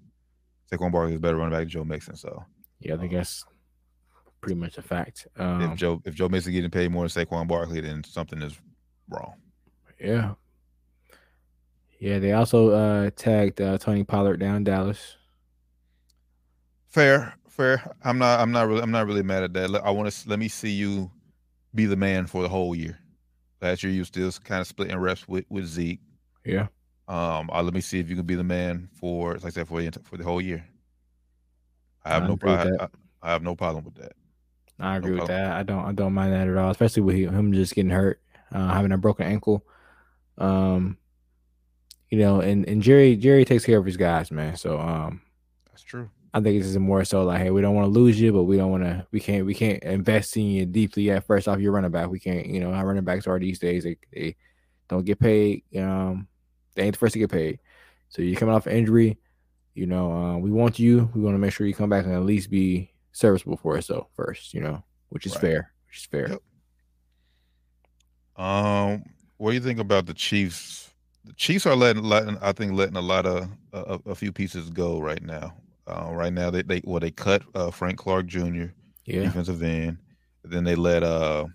Saquon Barkley is a better running back than Joe Mixon. So, Yeah, I think that's pretty much a fact. Um, if Joe if Joe Mixon getting paid more than Saquon Barkley, then something is wrong. Yeah. Yeah, they also uh tagged uh, Tony Pollard down in Dallas. Fair, fair. I'm not. I'm not really. I'm not really mad at that. I want to let me see you be the man for the whole year. Last year you still kind of splitting reps with with Zeke. Yeah. Um, uh, let me see if you can be the man for, like I said, for the for the whole year. I have I no problem. I. I have no problem with that. I agree with that. I don't I don't mind that at all, especially with him just getting hurt, uh, having a broken ankle. Um you know, and, and Jerry Jerry takes care of his guys, man. So um That's true. I think this is more so like, hey, we don't want to lose you, but we don't want to, we can't, we can't invest in you deeply at first off you're running back. We can't, you know, how running backs are these days. They, they don't get paid. Um, they ain't the first to get paid. So you're coming off an injury, you know, uh, we want you. We want to make sure you come back and at least be serviceable for us, though, first, you know, which is Right. fair, which is fair. Yep. Um, what do you think about the Chiefs? The Chiefs are letting, letting I think, letting a lot of a, a few pieces go right now. Uh, right now, they they well they cut uh, Frank Clark Jr. Yeah. defensive end. Then they let uh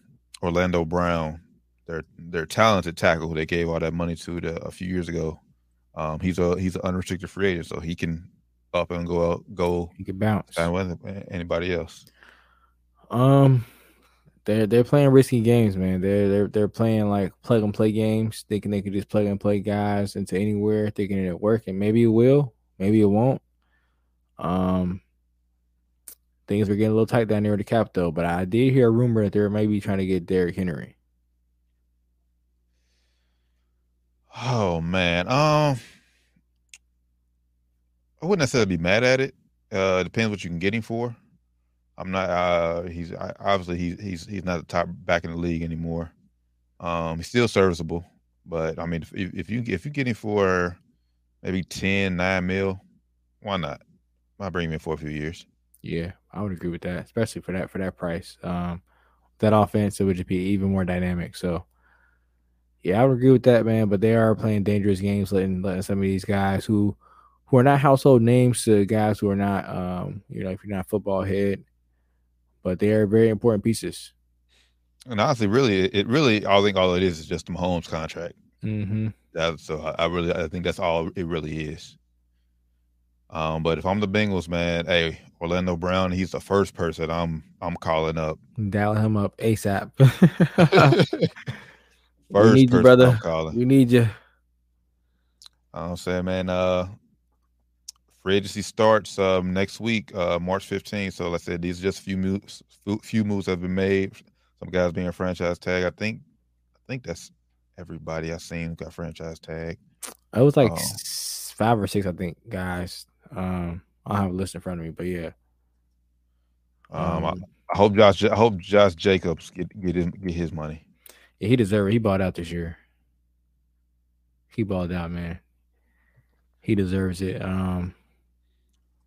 Orlando Brown, their their talented tackle who they gave all that money to the, a few years ago. Um, he's a he's an unrestricted free agent, so he can up and go out go You can bounce. sign with anybody else. Um, they're they're playing risky games, man. They're they're they're playing like plug and play games, thinking they could just plug and play guys into anywhere, thinking it'll work, and maybe it will, maybe it won't. Um, things were getting a little tight down there at the cap though, but I did hear a rumor that they're maybe trying to get Derrick Henry. Oh man, um, I wouldn't necessarily be mad at it. Uh, depends what you can get him for. I'm not. Uh, he's I, obviously he's he's he's not the top back in the league anymore. Um, he's still serviceable, but I mean, if, if you if you get him for maybe 10, 9 mil, why not? I'll bring him in for a few years. Yeah, I would agree with that, especially for that for that price. Um, that offense it would just be even more dynamic. So, yeah, I would agree with that, man. But they are playing dangerous games, letting letting some of these guys who who are not household names to guys who are not, um, you know, if you're not football head, but they are very important pieces. And honestly, really, it really, I think all it is is just the Mahomes contract. Mm-hmm. That, so I, I really, I think that's all it really is. Um, but if I'm the Bengals, man, hey, Orlando Brown, he's the first person I'm I'm calling up. Dial him up ASAP. first we need you, brother. We need you. I'm saying, man, uh, free agency starts um, next week, uh, March 15th. So, like I said, these are just a few moves. Few, few moves have been made. Some guys being franchise tag. I think, I think that's everybody I've seen got franchise tag. It was like s- five or six, I think, guys. Um, I don't have a list in front of me, but yeah. Um, I, Um, I hope Josh. I hope Josh Jacobs get get his, get his money. Yeah, he deserved it. He bought out this year. He balled out, man. He deserves it. Um,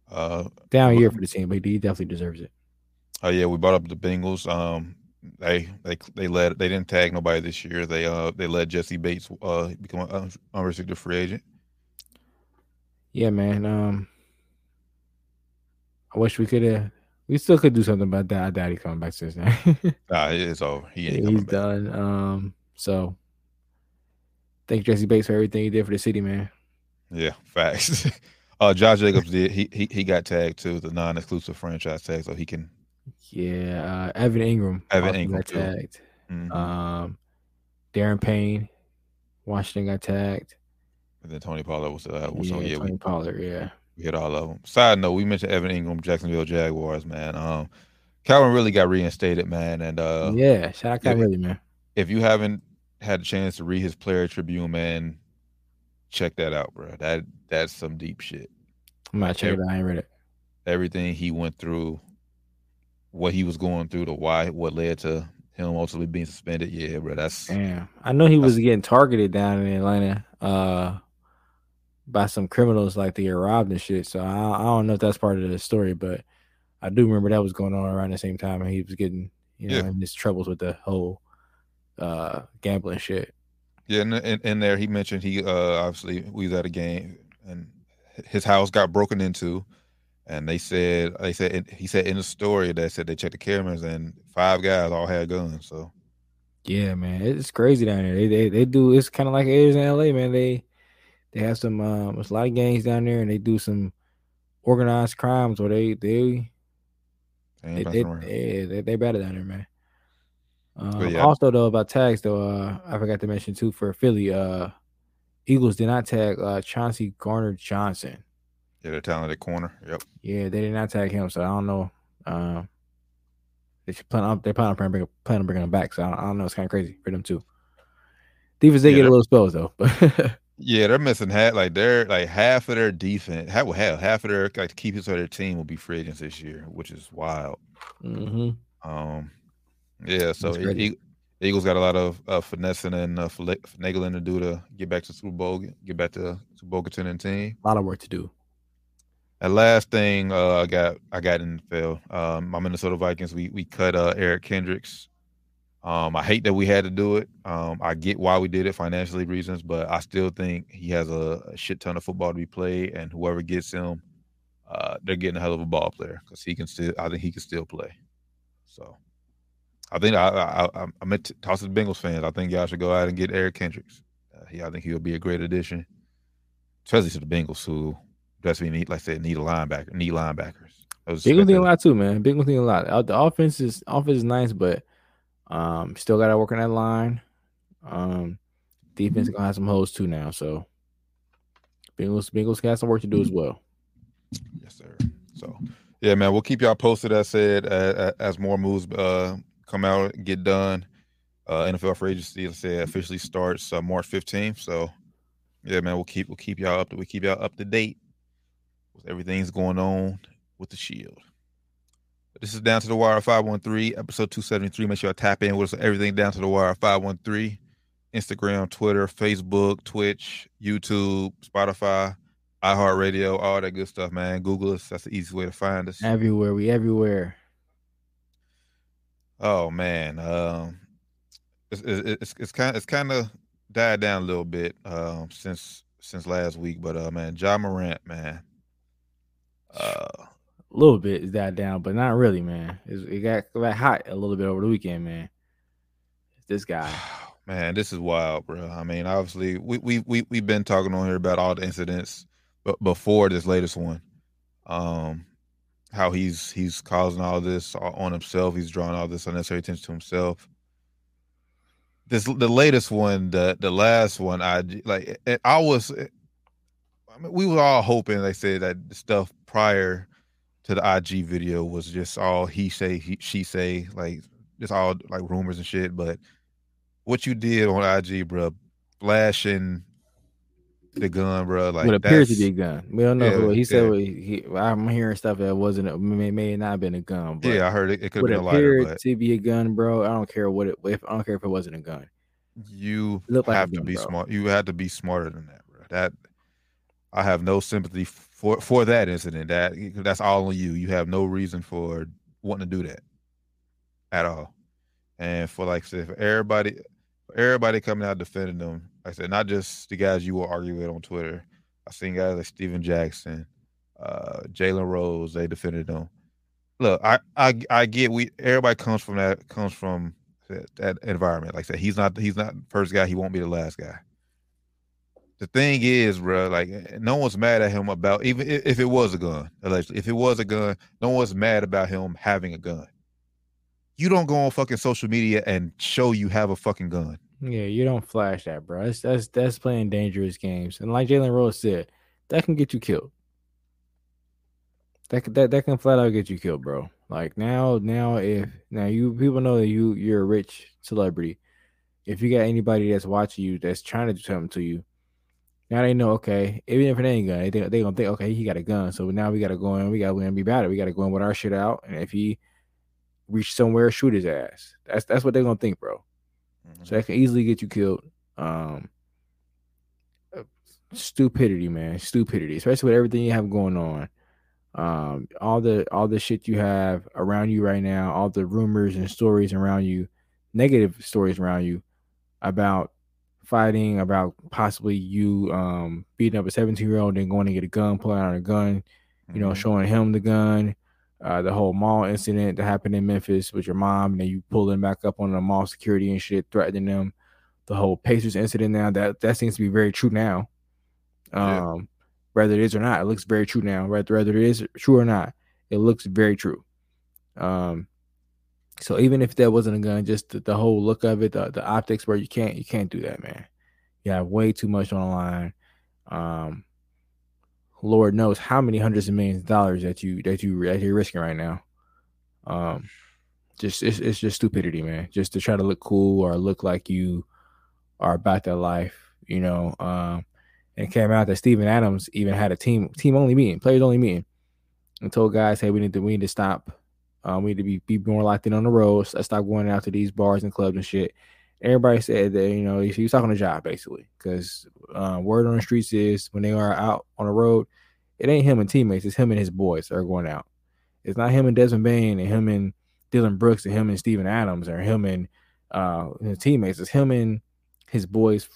Uh, down year for the team, but he definitely deserves it. Oh yeah, we brought up the Bengals. Um, they they they led they didn't tag nobody this year. They uh they let Jessie Bates uh become an unrestricted free agent. Yeah, man. Um, I wish we could have. We still could do something about that. I doubt he coming back to this now. Nah, it's over. He ain't He's back. done. Um, so thank Jessie Bates for everything he did for the city, man. Yeah, facts. uh, Josh Jacobs did. He he he got tagged to the non-exclusive franchise tag, so he can. Yeah, uh, Evan Engram. Evan Engram, got tagged. mhm. Um, Daron Payne, Washington got tagged. and then Tony Pollard was uh was yeah, on. Yeah, we, Tony Pollard. Yeah, we hit all of them. Side note: We mentioned Evan Engram, Jacksonville Jaguars. Man, um, Calvin really got reinstated, man, and uh, yeah. Shout out, Calvin Ridley, man. if you haven't had a chance to read his player tribune, man, check that out, bro. That that's some deep shit. I'm not checking it. out. I ain't read it. Everything he went through, what he was going through, the why, what led to him ultimately being suspended. Yeah, bro. That's Damn, I know he was getting targeted down in Atlanta, uh, by some criminals like they get robbed and shit. So I, I don't know if that's part of the story, but I do remember that was going on around the same time, and he was getting, you know, Yeah. in his troubles with the whole uh gambling shit. yeah. In, in, in there, he mentioned he uh obviously we was at a game and his house got broken into, and they said they said he said in the story they said they checked the cameras and five guys all had guns. So Yeah, man, it's crazy down there. They they, they do. It's kind of like it is in LA, man. They they have some um, there's a lot of gangs down there, and they do some organized crimes or they they they they they, they, they, better down there, man. Um, yeah. Also, though, about tags, though, uh, I forgot to mention too for Philly, uh, Eagles did not tag uh, Chauncey Gardner-Johnson. Yeah, the talented corner. Yep. Yeah, they did not tag him, so I don't know. Um, they should plan on they plan on bringing plan on bringing him back. So I don't, I don't know. It's kind of crazy for them too. Defense did Yeah, get a little spells though, but Yeah, they're missing half. Like they're like half of their defense. Half, well, half, half of their like keepers of their team will be free agents this year, which is wild. hmm Um, yeah. So E- Eagles got a lot of uh, finessing and uh, finagling to do to get back to Super Bowl, get back to to Boca and team. a lot of work to do. And last thing uh, I got I got in the field. Um, my Minnesota Vikings. We we cut uh, Eric Kendricks. Um, I hate that we had to do it. Um, I get why we did it, financially reasons, but I still think he has a, a shit ton of football to be played, and whoever gets him, uh, they're getting a hell of a ball player because he can still. I think he can still play. So, I think I I, I, I meant to toss to the Bengals fans. I think y'all should go out and get Eric Kendricks. Uh, he, I think he'll be a great addition, especially to the Bengals who desperately need, like I said, need a linebacker, need linebackers. I was Big one need a lot too, man. Big one need a lot. The offense is offense is nice, but um, still got to work on that line. Um, defense gonna have some holes too now. So Bengals Bengals got some work to do as well. Yes, sir. So, yeah, man, we'll keep y'all posted. As said, as, as more moves uh, come out, get done. Uh, NFL free agency, I said, officially starts uh, March fifteenth. So, Yeah, man, we'll keep we'll keep y'all up to we keep y'all up to date with everything's going on with the Shield. This is down to the wire 513, episode 273. Make sure I tap in with us everything down to the wire 513. Instagram, Twitter, Facebook, Twitch, YouTube, Spotify, iHeartRadio, all that good stuff, man. Google us. That's the easiest way to find us. Everywhere. We everywhere. Oh man. Um it's it's it's kind it's kind of died down a little bit um since since last week, but uh man, Ja Morant, man. Uh A little bit is that down, but not really, man. It got, got hot a little bit over the weekend, man. This guy. Man, this is wild, bro. I mean, obviously, we we we we've been talking on here about all the incidents, but before this latest one, um, how he's he's causing all this on himself. He's drawing all this unnecessary attention to himself. This the latest one, the the last one. I like. I was. I mean, we were all hoping. They said that stuff prior to the IG video was just all he say, he, she say, like just all like rumors and shit. But what you did on IG, bro, flashing the gun, bro. Like what appears to be a gun. We don't know. Yeah, who he said yeah. what he, he- I'm hearing stuff that wasn't. A, may, may not have been a gun. But Yeah, I heard it. It could have been a lighter, but to be a gun, bro. I don't care what it. If I don't care if it wasn't a gun. you looked like have to gun, be bro. smart. You had to be smarter than that, bro. That I have no sympathy for for that incident. That that's all on you. You have no reason for wanting to do that at all. And for like I said, for everybody, for everybody coming out defending them, like I said, not just the guys you will argue with on Twitter. I've seen guys like Stephen Jackson, uh, Jalen Rose. They defended them. Look, I, I I get we everybody comes from that comes from that, that environment. Like I said, he's not he's not the first guy. He won't be the last guy. The thing is, bro, like no one's mad at him about even if, it was a gun. Allegedly, if it was a gun, no one's mad about him having a gun. You don't go on fucking social media and show you have a fucking gun. Yeah, you don't flash that, bro. That's that's that's playing dangerous games. And like Jalen Rose said, that can get you killed. That that that can flat out get you killed, bro. Like now, now if now you people know that you you're a rich celebrity. If you got anybody that's watching you that's trying to do something to you, now they know. Okay, even if it ain't gun, they they gonna think, okay, he got a gun. So now we gotta go in. We gotta gonna be bad. We gotta go in with our shit out. And if he reach somewhere, shoot his ass. That's that's what they're gonna think, bro. So that can easily get you killed. Um, uh, stupidity, man, stupidity, especially with everything you have going on. Um, all the all the shit you have around you right now, all the rumors and stories around you, negative stories around you about fighting, about possibly you um beating up a 17 year old and going to get a gun, pulling out a gun, you know, Mhm. showing him the gun. Uh, the whole mall incident that happened in Memphis with your mom, and then you pulling back up on the mall security and shit, threatening them. The whole Pacers incident now that that seems to be very true now. Yeah. Um, whether it is or not, it looks very true now. Whether whether it is true or not, it looks very true. Um, so even if there wasn't a gun, just the, the whole look of it, the, the optics, where you can't you can't do that, man. You have way too much on the line. Um, Lord knows how many hundreds of millions of dollars that you that you that you're risking right now. Um, just it's it's just stupidity, man. Just to try to look cool or look like you are about that life, you know. Um, and it came out that Steven Adams even had a team team only meeting, players only meeting, and told guys, hey, we need to we need to stop. Um, we need to be be more locked in on the road. Let's stop going out to these bars and clubs and shit. Everybody said that you know he was talking a job basically because uh, word on the streets is when they are out on the road, it ain't him and teammates, it's him and his boys are going out. It's not him and Desmond Bane and him and Dillon Brooks and him and Steven Adams or him and uh his teammates. It's him and his boys,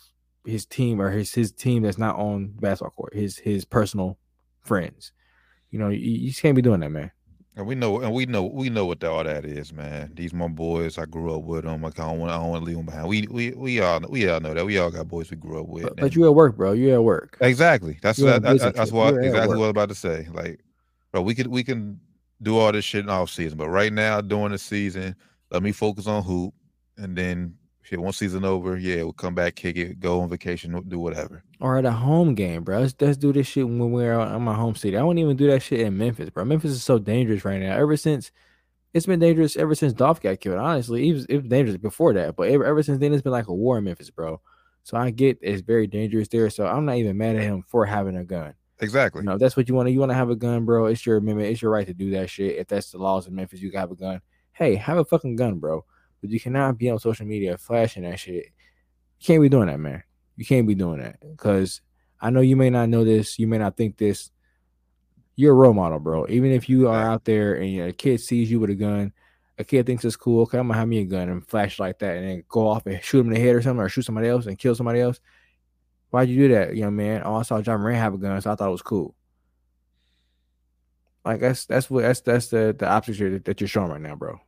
his team or his his team that's not on basketball court. His his personal friends. You know, you, you can't be doing that, man. And we know, and we know, we know what the, all that is, man. These my boys. I grew up with them. Like I don't want, I don't want to leave them behind. We, we, we all, know, we all know that. We all got boys we grew up with. But, but you at work, bro. You at work. exactly. That's You're on that, that- that's what You're exactly what I was about to say. Like, bro, we could, we can do all this shit in off season, but right now during the season, let me focus on hoop, and then shit. Once season over, yeah, we'll come back, kick it, go on vacation, do whatever. Or at a home game, bro. Let's, let's do this shit when we're on my home city. I won't even do that shit in Memphis, bro. Memphis is so dangerous right now. Ever since it's been dangerous ever since Dolph got killed. Honestly, it was, it was dangerous before that, but ever, ever since then, it's been like a war in Memphis, bro. So I get it's very dangerous there. So I'm not even mad at him for having a gun. Exactly. You know, that's what you want to. You want to have a gun, bro. It's your amendment. It's your right to do that shit. If that's the laws in Memphis, you can have a gun. Hey, have a fucking gun, bro. But you cannot be on social media flashing that shit. You can't be doing that, man. You can't be doing that because I know you may not know this. You may not think this. You're a role model, bro. Even if you are out there and a kid sees you with a gun, a kid thinks it's cool. Okay, I'm gonna have me a gun and flash like that, and then go off and shoot him in the head or something, or shoot somebody else and kill somebody else. Why'd you do that, young man? Oh, I saw Ja Morant have a gun, so I thought it was cool. Like that's that's what that's that's the the opposite that, that you're showing right now, bro.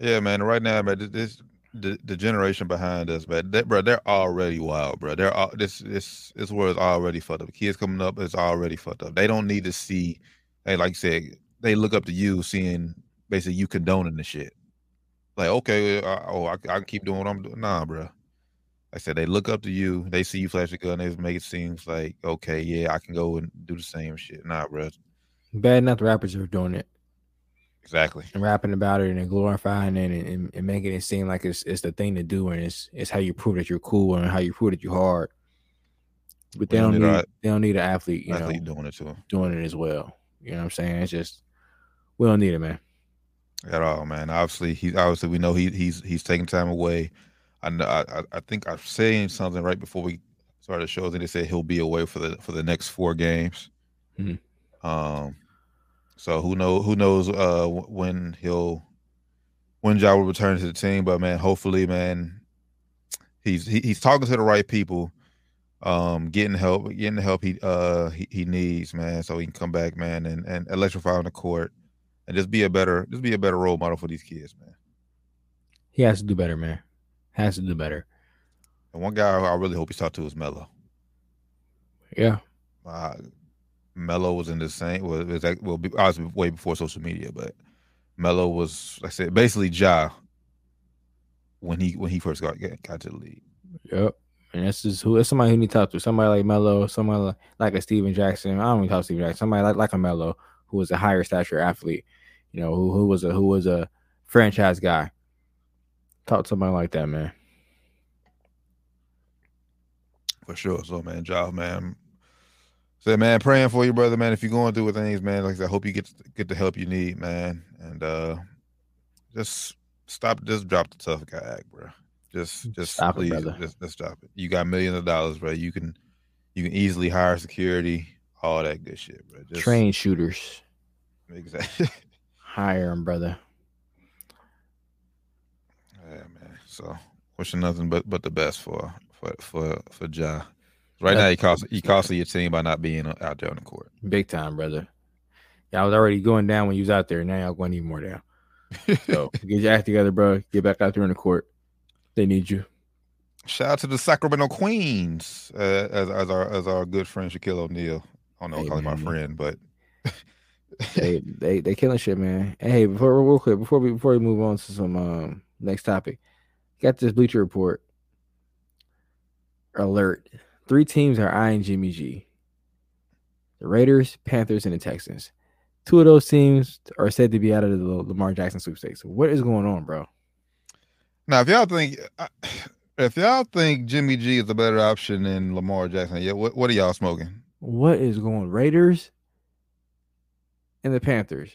Yeah, man. Right now, man, this the, the generation behind us, man, they, bro, they're already wild, bro. They're all, this this this world is already fucked up. The kids coming up is already fucked up. They don't need to see, hey, like you said, they look up to you, seeing basically you condoning the shit. Like, okay, uh, oh, I, I keep doing what I'm doing. Nah, bro. Like I said, they look up to you. They see you flash a gun. They make it seem like, okay, yeah, I can go and do the same shit. Nah, bro. Bad enough the rappers are doing it Exactly. and rapping about it and glorifying it and, and, and making it seem like it's it's the thing to do and it's it's how you prove that you're cool and how you prove that you're hard. But they don't don't need a- they don't need an athlete, you know, doing it to them doing it as well. You know what I'm saying? It's just we don't need it, man. at all, man. Obviously, he obviously we know he he's he's taking time away. I know. I, I- think I was saying something right before we started the show. I think they said he'll be away for the for the next four games. Mhm. Um, so who know who knows uh when he'll when Ja will return to the team, but man, hopefully, man, he's he, he's talking to the right people, um, getting help, getting the help he uh he, he needs, man, so he can come back, man, and and electrify on the court, and just be a better just be a better role model for these kids, man. He has to do better, man. Has to do better. And one guy I really hope he's talked to is Melo. Yeah. Uh, Melo was in the same. Well, was like, well, obviously way before social media, but Melo was, like I said, basically Ja when he when he first got got, to the league. Yep. And this is who it's somebody who need to talk to. Somebody like Melo, somebody like, like a Stephen Jackson. I don't even talk to Stephen Jackson. Somebody like, like a Melo who was a higher stature athlete, you know, who who was a who was a franchise guy. Talk to somebody like that, man. For sure. So man, Ja, man. Say man, praying for you, brother, man. If you're going through with things, man, like I said, I hope you get get the help you need, man. And uh just stop just drop the tough guy act, bro. Just just Stop it, please brother. just, just stop it. You got millions of dollars, bro. You can you can easily hire security, all that good shit, bro. Just Train shooters. exactly. Hire him, brother. Yeah, man. So wishing nothing but but the best for for for for Ja. Right now, he cost he costing your team by not being out there on the court. Big time, brother. Y'all was already going down when you was out there. Now y'all going even more down. So get your act together, bro. Get back out there in the court. They need you. Shout out to the Sacramento Queens, uh, as as our as our good friend Shaquille O'Neal. I don't know, Hey, call him my friend, but they they they killing shit, man. Hey, before real quick, before we before we move on to some um next topic, got this Bleacher Report alert. Three teams are eyeing Jimmy G: the Raiders, Panthers, and the Texans. Two of those teams are said to be out of the Lamar Jackson sweepstakes. What is going on, bro? now if y'all think if y'all think Jimmy G is a better option than Lamar Jackson, yeah, what what are y'all smoking? What is going Raiders and the Panthers?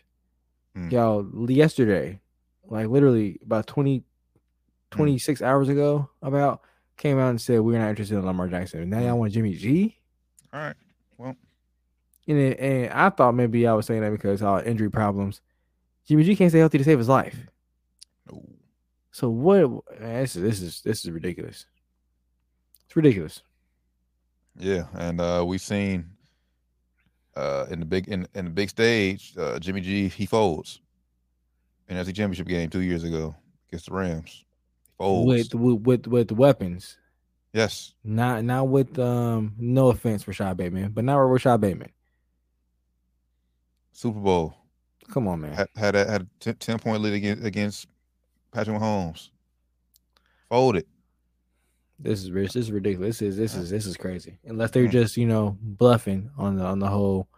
Hmm. Y'all yesterday, like literally about 20, 26 hours ago, about came out and said we're not interested in Lamar Jackson. Now y'all want Jimmy G? All right, well, And, it, and I thought maybe I was saying that because all injury problems. Jimmy G can't stay healthy to save his life. no. So what? Man, this is this is this is ridiculous. It's ridiculous. Yeah, and uh we seen uh in the big in, in the big stage, uh Jimmy G he folds and in the championship game two years ago against the Rams. With, with with with weapons, yes. not not with um. No offense for Rashod Bateman, but not with Rashod Bateman. Super Bowl. Come on, man. Had had a, had a 10, 10 point lead against, against Patrick Mahomes. Fold it. This is rich. This is ridiculous. This is this is this is crazy. Unless they're just you know bluffing on the on the whole,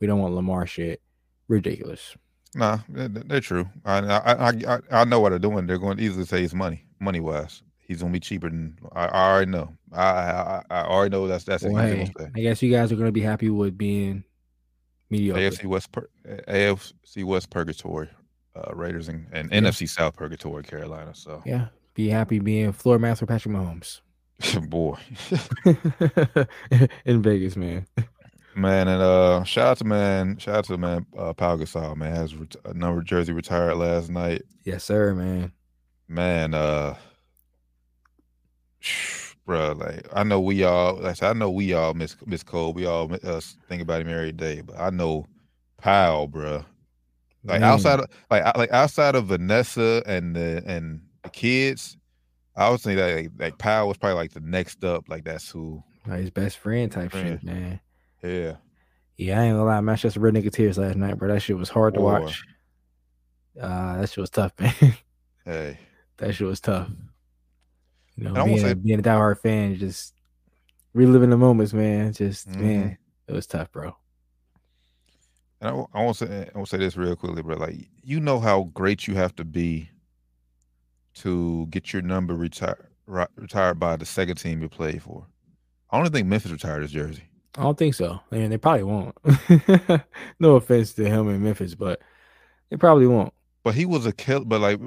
we don't want Lamar shit. Ridiculous. Nah, they're, true. I, I I I know what they're doing. They're going to easily say it's money, money wise. he's gonna be cheaper than I, I already know. I, I I already know that's that's Well, hey. I guess you guys are gonna be happy with being mediocre. AFC West pur- AFC West purgatory, uh, Raiders and, and Yeah. NFC South purgatory, Carolina. So Yeah, be happy being floor master Patrick Mahomes boy, in Vegas, man. man, and uh, shout out to man, shout out to man, uh, Pau Gasol, man, has ret- a number jersey retired last night. Yes, sir, man. Man, uh, bro, like I know we all, like I said, I know we all miss miss Cole. We all uh, think about him every day, but I know Pau, bro. Like Man, outside of like like outside of Vanessa and the and the kids, I would say that like, like Pau was probably like the next up. Like that's who. like his best friend type Friend. shit, man. Yeah, Yeah, I ain't gonna lie, Manchester Red Nigga tears last night, bro. That shit was hard to watch. Uh, that shit was tough, man. hey, that shit was tough. You know, And I won't being, say- a, being a diehard fan, just reliving the moments, man. Just Mhm. man, it was tough, bro. and I, I want to say I want to say this real quickly, bro. Like you know how great you have to be to get your number retired retired by the second team you played for. I don't think Memphis retired his jersey. I don't think so. I mean, they probably won't. no offense to him in Memphis, but they probably won't. But he was a killer. But like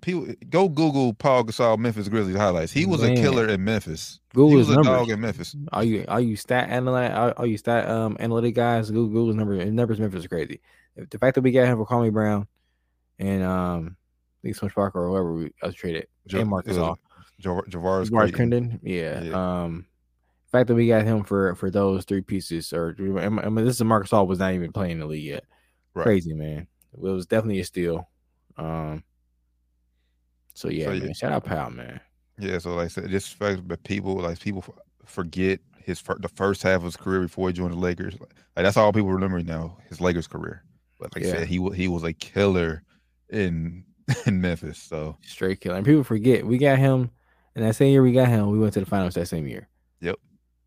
people, go Google Pau Gasol Memphis Grizzlies highlights. He was Man. a killer in Memphis. Google he his was a numbers. dog in Memphis. Are you, all you stat analyte, Are, all you stat um analytic guys, Google Google's number his numbers Memphis are crazy. The fact that we got him for Kwame Brown and um, I think Switch Parker or whoever we else traded, Ja- and Marcus uh, Javar- Javaris. Yeah. Yeah. Um, fact that we got him for for those three pieces, or I mean, this is Marcus All was not even playing in the league yet. Right. Crazy man. It was definitely a steal. Um. So yeah, So, man. yeah. Shout out Pau, man. Yeah, so like I said, just fact that people like people forget his fir- the first half of his career before he joined the Lakers. Like, that's all people remember now, his Lakers career. But like I said, he he was a killer in in Memphis. So Straight killer. And people forget we got him, and that same year we got him, we went to the finals that same year.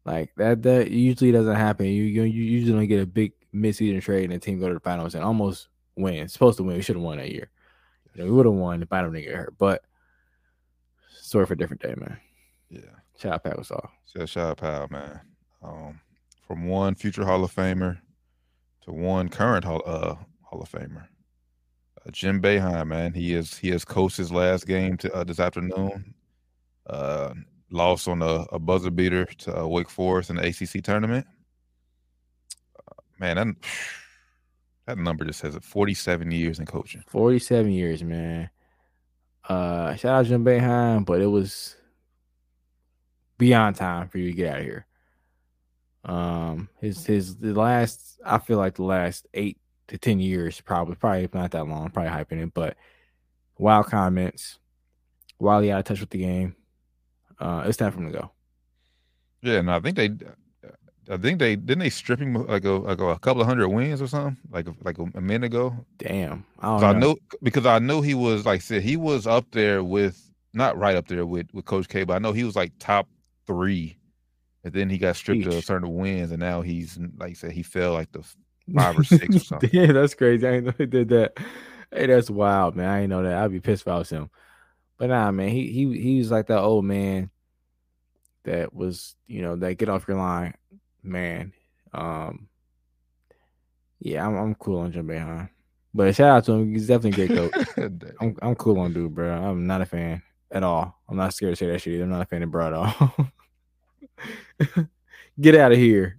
Like that. That usually doesn't happen. You you, you usually don't get a big midseason trade and the team go to the finals and almost win. Supposed to win. We should have won that year. You know, we would have won if I didn't get hurt. But story for a different day, man. yeah, Shout out Pat Gasol. so shout out Pau, man. Um, from one future Hall of Famer to one current Hall uh Hall of Famer. Uh, Jim Boeheim, man, he is he has coached his last game to, uh, this afternoon. Uh, lost on a, a buzzer beater to uh, Wake Forest in the ACC tournament. Uh, man, that that number just says it. Forty-seven years in coaching. 47 years, man. Uh shout out to Jim Boeheim, but it was beyond time for you to get out of here. Um his his the last I feel like the last eight to ten years, probably probably if not that long, probably hyping it, but wild comments, While wildly out of touch with the game. Uh it's time for him to go. Yeah, and I think they, I think they didn't they strip him like a like a couple of hundred wins or something like like a, minute ago. Damn. I don't 'Cause I know. know because I know he was like I said he was up there with not right up there with with Coach K, but I know he was like top three, and then he got stripped of certain wins, and now he's like I said he fell like the five or six or something. yeah, that's crazy. I didn't know he did that. Hey, that's wild, man. I didn't know that. I'd be pissed if I was him. But nah, man, he he he was like that old man that was, you know, that get off your line, man. Um, yeah, I'm I'm cool on Jim Boeheim. But shout out to him. He's definitely a great coach. I'm I'm cool on dude, bro. I'm not a fan at all. I'm not scared to say that shit. Either. I'm not a fan of bro at all. Get out of here.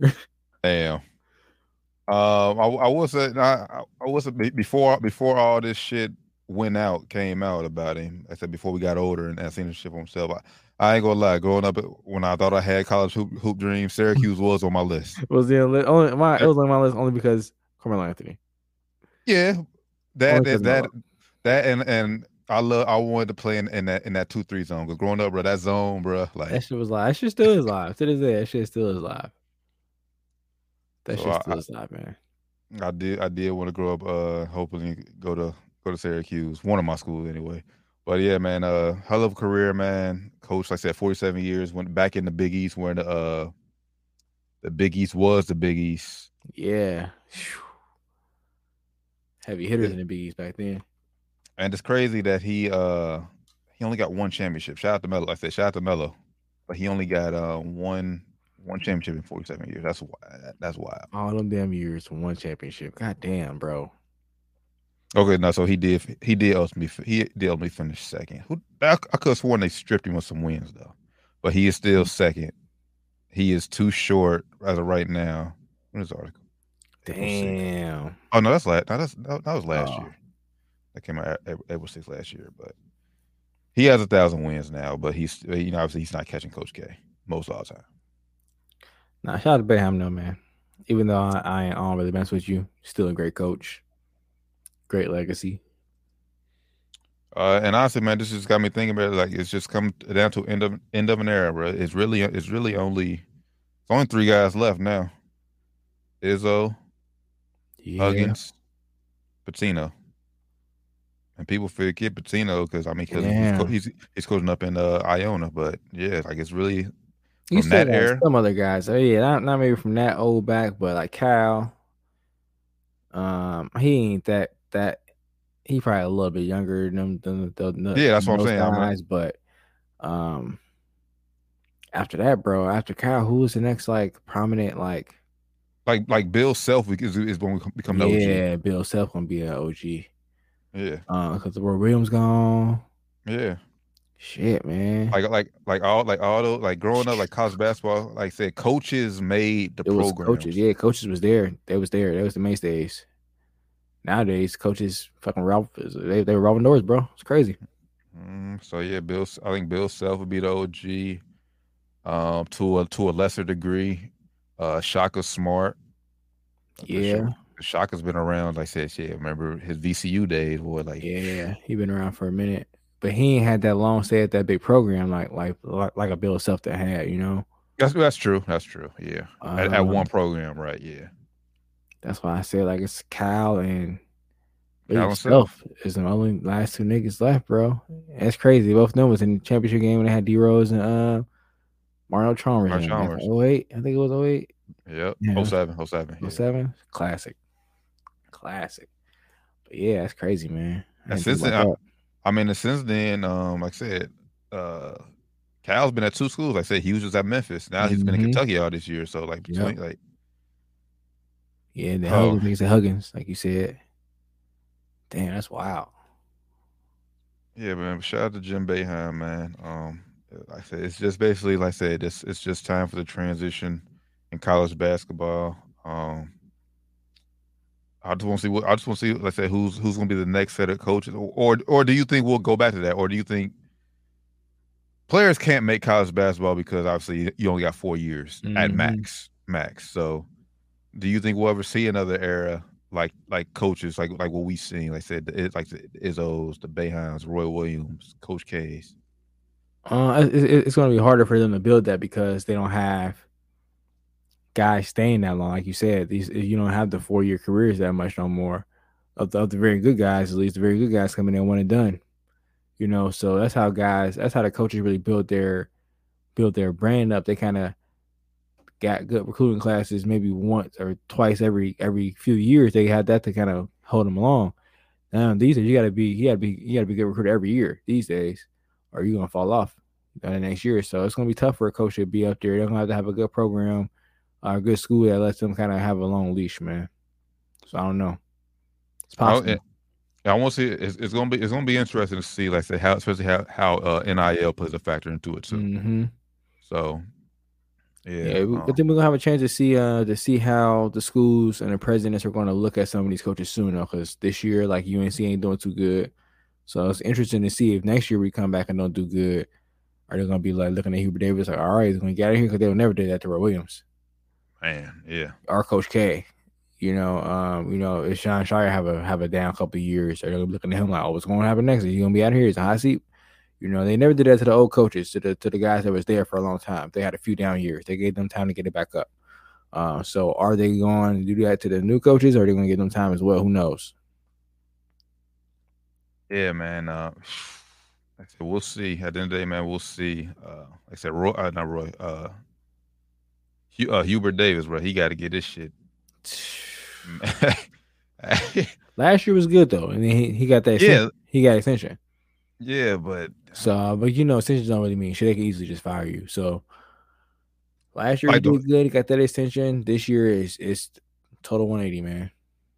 Damn. Um, I, I was I, I I was before before all this shit went out came out about him. I said before we got older and I seen the shit for himself. I, I ain't gonna lie. Growing up, when I thought I had college hoop, hoop dreams, Syracuse was on my list. was the only, my it was on my list only because Carmelo Anthony. Yeah, that that that, that and and I love I wanted to play in, in that in that two three zone. Because growing up, bro, that zone, bro, like That shit was live. That shit still is live. To this day, that shit still is live. That So shit still I- is live, man. I did I did want to grow up uh hopefully go to go to Syracuse, one of my schools anyway. But yeah, man, uh hell of a career, man. Coach, like I said, 47 years, went back in the Big East when the uh the Big East was the Big East. Yeah. Phew. Heavy hitters in the Big East back then. And it's crazy that he uh he only got one championship. Shout out to Melo. Like I said shout out to Melo, but he only got uh one one championship in 47 years. That's why that's wild. All them damn years, one championship. God damn, bro. Okay, no, so he did he did ultimately fi- he did ultimately finish second. Who I, I could have sworn they stripped him of some wins though, but he is still second. He is too short as of right now. What is the article? Damn. Oh no, that's last. No, that's that, that was last Oh. year. That came out April, April 6th last year, but he has a thousand wins now. But he's you know obviously he's not catching Coach K most of the time. Nah, shout out to Boeheim though, man. Even though I, I ain't on really mess with you, still a great coach. Great legacy. Uh, and honestly, man, this just got me thinking about it. Like it's just come down to end of end of an era, bro. It's really it's really only it's only three guys left now. Izzo, Yeah. Huggins, Pitino. And people forget Pitino because I mean, Yeah. he's, co- he's he's coaching up in uh, Iona, but yeah, like it's really You from that era? some other guys. Oh yeah, not, not maybe from that old back, but like Kyle. Um, he ain't that that. He probably a little bit younger than than, than, than Yeah, that's what I'm saying, Guys, but um, after that, bro, after Cal, who was the next like prominent like? like like Bill Self is is when we become the OG. yeah, Bill Self gonna be an OG. Yeah, Uh, because the Roy Williams gone. yeah. Shit, man. Like like like all like all those like growing up like college basketball. Like I said, coaches made the it program. coaches. Yeah, coaches was there. They was there. They was the mainstays. Nowadays, coaches fucking rob. They they were robbing doors, bro. It's crazy. Mm, so yeah, Bill. I think Bill Self would be the OG. Um, to a to a lesser degree, uh, Shaka Smart. Yeah, Shaka's been around. Like I said, yeah. Remember his VCU days? Boy, like yeah. He been around for a minute, but he ain't had that long stay at that big program like like like, a Bill Self that had. You know. that's that's true. That's true. Yeah, at, at Um, one program, right? Yeah. That's why I said like it's Cal and Cal Bill and Self is the only last two niggas left, bro. That's crazy. Both of them was in the championship game when they had D Rose and uh Mario Chalmers. Mario in it, back Chalmers. in 08. I think it was 08. Yep. Yeah. 07, 07. yeah. Classic. Classic. But yeah, that's crazy, man. I And since then, about I mean, since then, um, like I said, uh, Cal's been at two schools. Like I said, he was just at Memphis. Now he's been in Mhm. Kentucky all this year. So like, Yep. between, like, that. Yeah, the Oh. Huggins, at Huggins, like you said. Damn, that's wild. yeah, man. Shout out to Jim Boeheim, man. Um, like I said, it's just basically like I said, it's it's just time for the transition in college basketball. Um, I just want to see what I just want to see. Like I said, who's who's going to be the next set of coaches, or, or or do you think we'll go back to that, or do you think players can't make college basketball because obviously you only got four years at Mhm. max, max. So, do you think we'll ever see another era like like coaches like like what we seen? Like I said, it's like the Izzo's, the Boeheims, Roy Williams, Coach K's. Uh, it- it's going to be harder for them to build that because they don't have guys staying that long. Like you said, these you don't have the four year careers that much no more. Of the, of the very good guys, at least the very good guys coming in one and done. You know, so that's how guys, that's how the coaches really build their build their brand up. They kind of got good recruiting classes maybe once or twice every every few years. They had that to kind of hold them along. Now these days you got to be you got to be you got to be good recruiter every year these days, or you're gonna fall off the next year. So it's gonna be tough for a coach to be up there. They're gonna have to have a good program, uh, a good school that lets them kind of have a long leash, man. So I don't know. It's possible. and I want to see. It's, it's gonna be it's gonna be interesting to see, like say how especially how how uh, NIL plays a factor into it too. hmm So, yeah, Yeah, we, I um, think we're gonna have a chance to see uh to see how the schools and the presidents are going to look at some of these coaches soon, though, because this year like UNC ain't doing too good. So it's interesting to see if next year we come back and don't do good. Are they gonna be like looking at Hubert Davis like, all right, he's gonna get out of here because they would never do that to Roy Williams. man, yeah, our Coach K. You know, um, you know, if Sean Scheyer have a have a down couple of years, they're looking at him like, oh, what's going to happen next? Is he gonna be out of here? Is a hot seat? You know, they never did that to the old coaches, to the to the guys that was there for a long time. They had a few down years. They gave them time to get it back up. Uh, so are they going to do that to the new coaches, or are they going to give them time as well? Who knows? yeah, man. Uh, like I said, we'll see. At the end of the day, man, we'll see. Uh, like I said, Roy, uh, not Roy, uh, Hu- uh, Hubert Davis, bro, he got to get this shit. Last year was good though, and then he, he got that. Yeah. Extension. he got extension. Yeah, but So, uh, but you know, extensions don't really mean shit. They can easily just fire you. So last year I he did good. He got that extension. This year is it's total 180, man.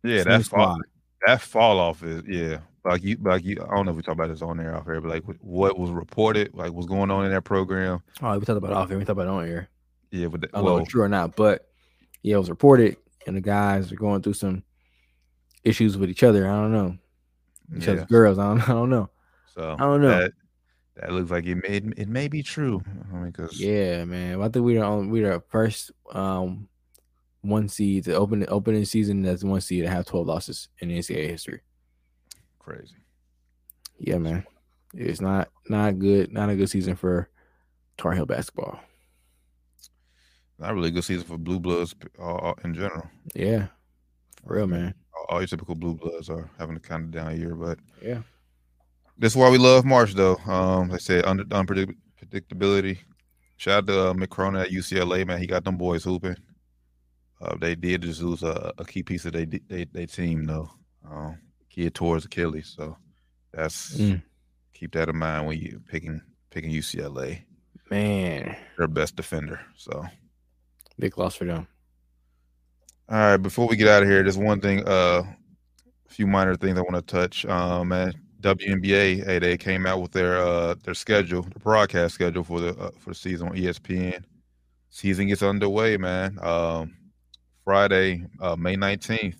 yeah, that's fall, that fall off is yeah. Like you, like you. I don't know if we talk about this on air off here, but like what was reported, like what's going on in that program. Oh, we talked about off air. We talked about on air. Yeah, with the, I don't know well, it's true or not, but yeah, it was reported, and the guys are going through some issues with each other. I don't know. Each yeah. other's girls. I don't. I don't know. So I don't know. That, that looks like it may it may be true. I mean, because Yeah, man. I think we're the we're first um one seed to open the opening season as one seed to have 12 losses in NCAA history. crazy. Yeah, man. It's not not good, not a good season for Tar Heel basketball. Not really a good season for blue bloods uh, in general. Yeah. For real, man. All, all your typical blue bloods are having a kind of down year, but Yeah. This is why we love March, though. Um, they said under unpredictability. Shout out to uh, Mick Cronin at UCLA, man. He got them boys hooping. Uh, they did just lose a, a key piece of their they, they team, though. Um, kid towards Achilles, so that's Mm. keep that in mind when you picking picking UCLA, Man. their best defender. So, Big loss for them. all right, before we get out of here, there's one thing, uh, a few minor things I want to touch. Um, man, WNBA, hey, they came out with their uh their schedule, the broadcast schedule for the uh, for the season on ESPN. Season gets underway, man. Um, Friday, uh, May nineteenth.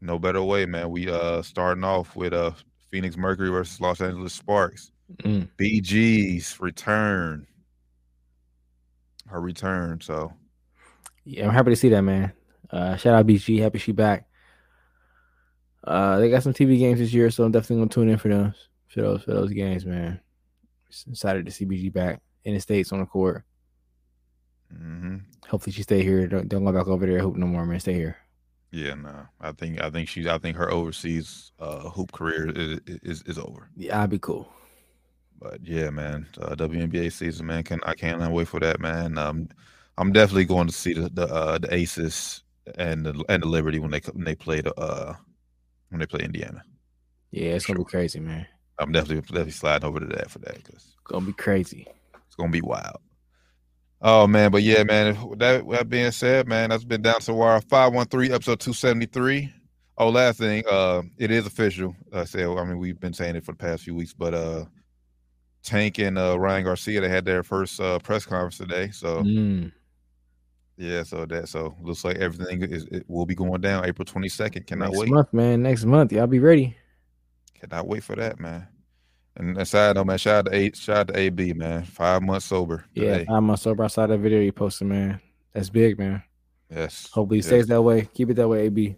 No better way, man. We uh starting off with uh Phoenix Mercury versus Los Angeles Sparks. Mm. BG's return. Her return. So Yeah, I'm happy to see that, man. Uh, shout out BG, happy she back. Uh, they got some TV games this year, so I'm definitely gonna tune in for those for those for those games, man. Just excited to see BG back in the states on the court. hmm Hopefully she stay here. Don't, don't go back over there hoop no more, man. Stay here. yeah, no. I think I think she's I think her overseas uh hoop career is is, is over. Yeah, I'd be cool. But yeah, man, uh, WNBA season, man. Can I cannot wait for that, man. Um, I'm definitely going to see the the, uh, the Aces and the and the Liberty when they when they play the uh when they play Indiana. Yeah, it's gonna Sure. be crazy, man. I'm definitely definitely sliding over to that for that because it's Gonna be crazy. it's gonna be wild. Oh man, but yeah, man. that, that being said, man, that's been down to wire. Five one three, episode two seventy three. Oh, last thing, uh, it is official. I said, I mean, we've been saying it for the past few weeks, but uh, Tank and uh, Ryan Garcia they had their first uh, press conference today. So Mm. Yeah, so that so looks like everything is it will be going down April twenty second. Cannot Next wait. month, man. Next month, y'all be ready. Cannot wait for that, man. And aside, though, man, shout out to A, shout out to AB, man. Five months sober. Yeah, today. five months sober I saw that video you posted, man. That's big, man. yes. Hopefully yes. stays that way. Keep it that way, AB.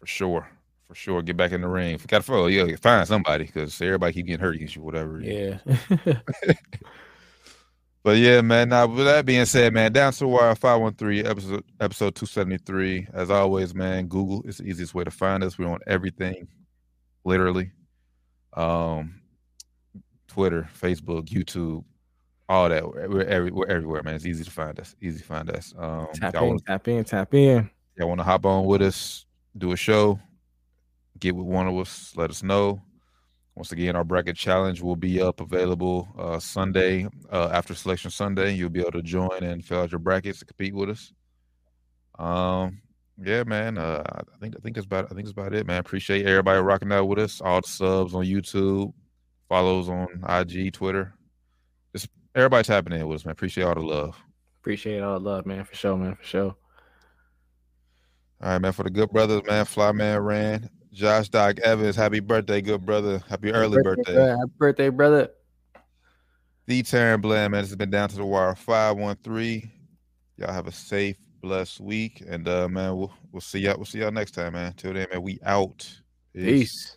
For sure. For sure. Get back in the ring. Got to follow. Yeah, find somebody because everybody keep getting hurt against you, whatever. Yeah. But yeah, man. Now, with that being said, man, down to wire 513, episode episode 273. As always, man, Google is the easiest way to find us. We're on everything, literally. Um, Twitter, Facebook, YouTube, all that. We're, every, we're everywhere, man. It's easy to find us. Easy to find us. Um, tap in, wanna- tap in, tap in. y'all want to hop on with us, do a show, get with one of us, let us know. Once again, our bracket challenge will be up available uh, Sunday uh, after selection Sunday. You'll be able to join and fill out your brackets to compete with us. Um, yeah, man. Uh, I think I think that's about I think that's about it, man. Appreciate everybody rocking out with us. All the subs on YouTube, follows on IG, Twitter. Just everybody's tapping in with us, man. Appreciate all the love. Appreciate all the love, man. For sure, man. For sure. All right, man. For the good brothers, man. Flyman ran. Josh Doc Evans, happy birthday, good brother. Happy early birthday. brother. Happy birthday, brother. The Taryn Bland, man. This has been down to the wire 513. Y'all have a safe, blessed week. And uh man, we'll we'll see y'all. We'll see y'all next time, man. Till then, man, we out. Peace.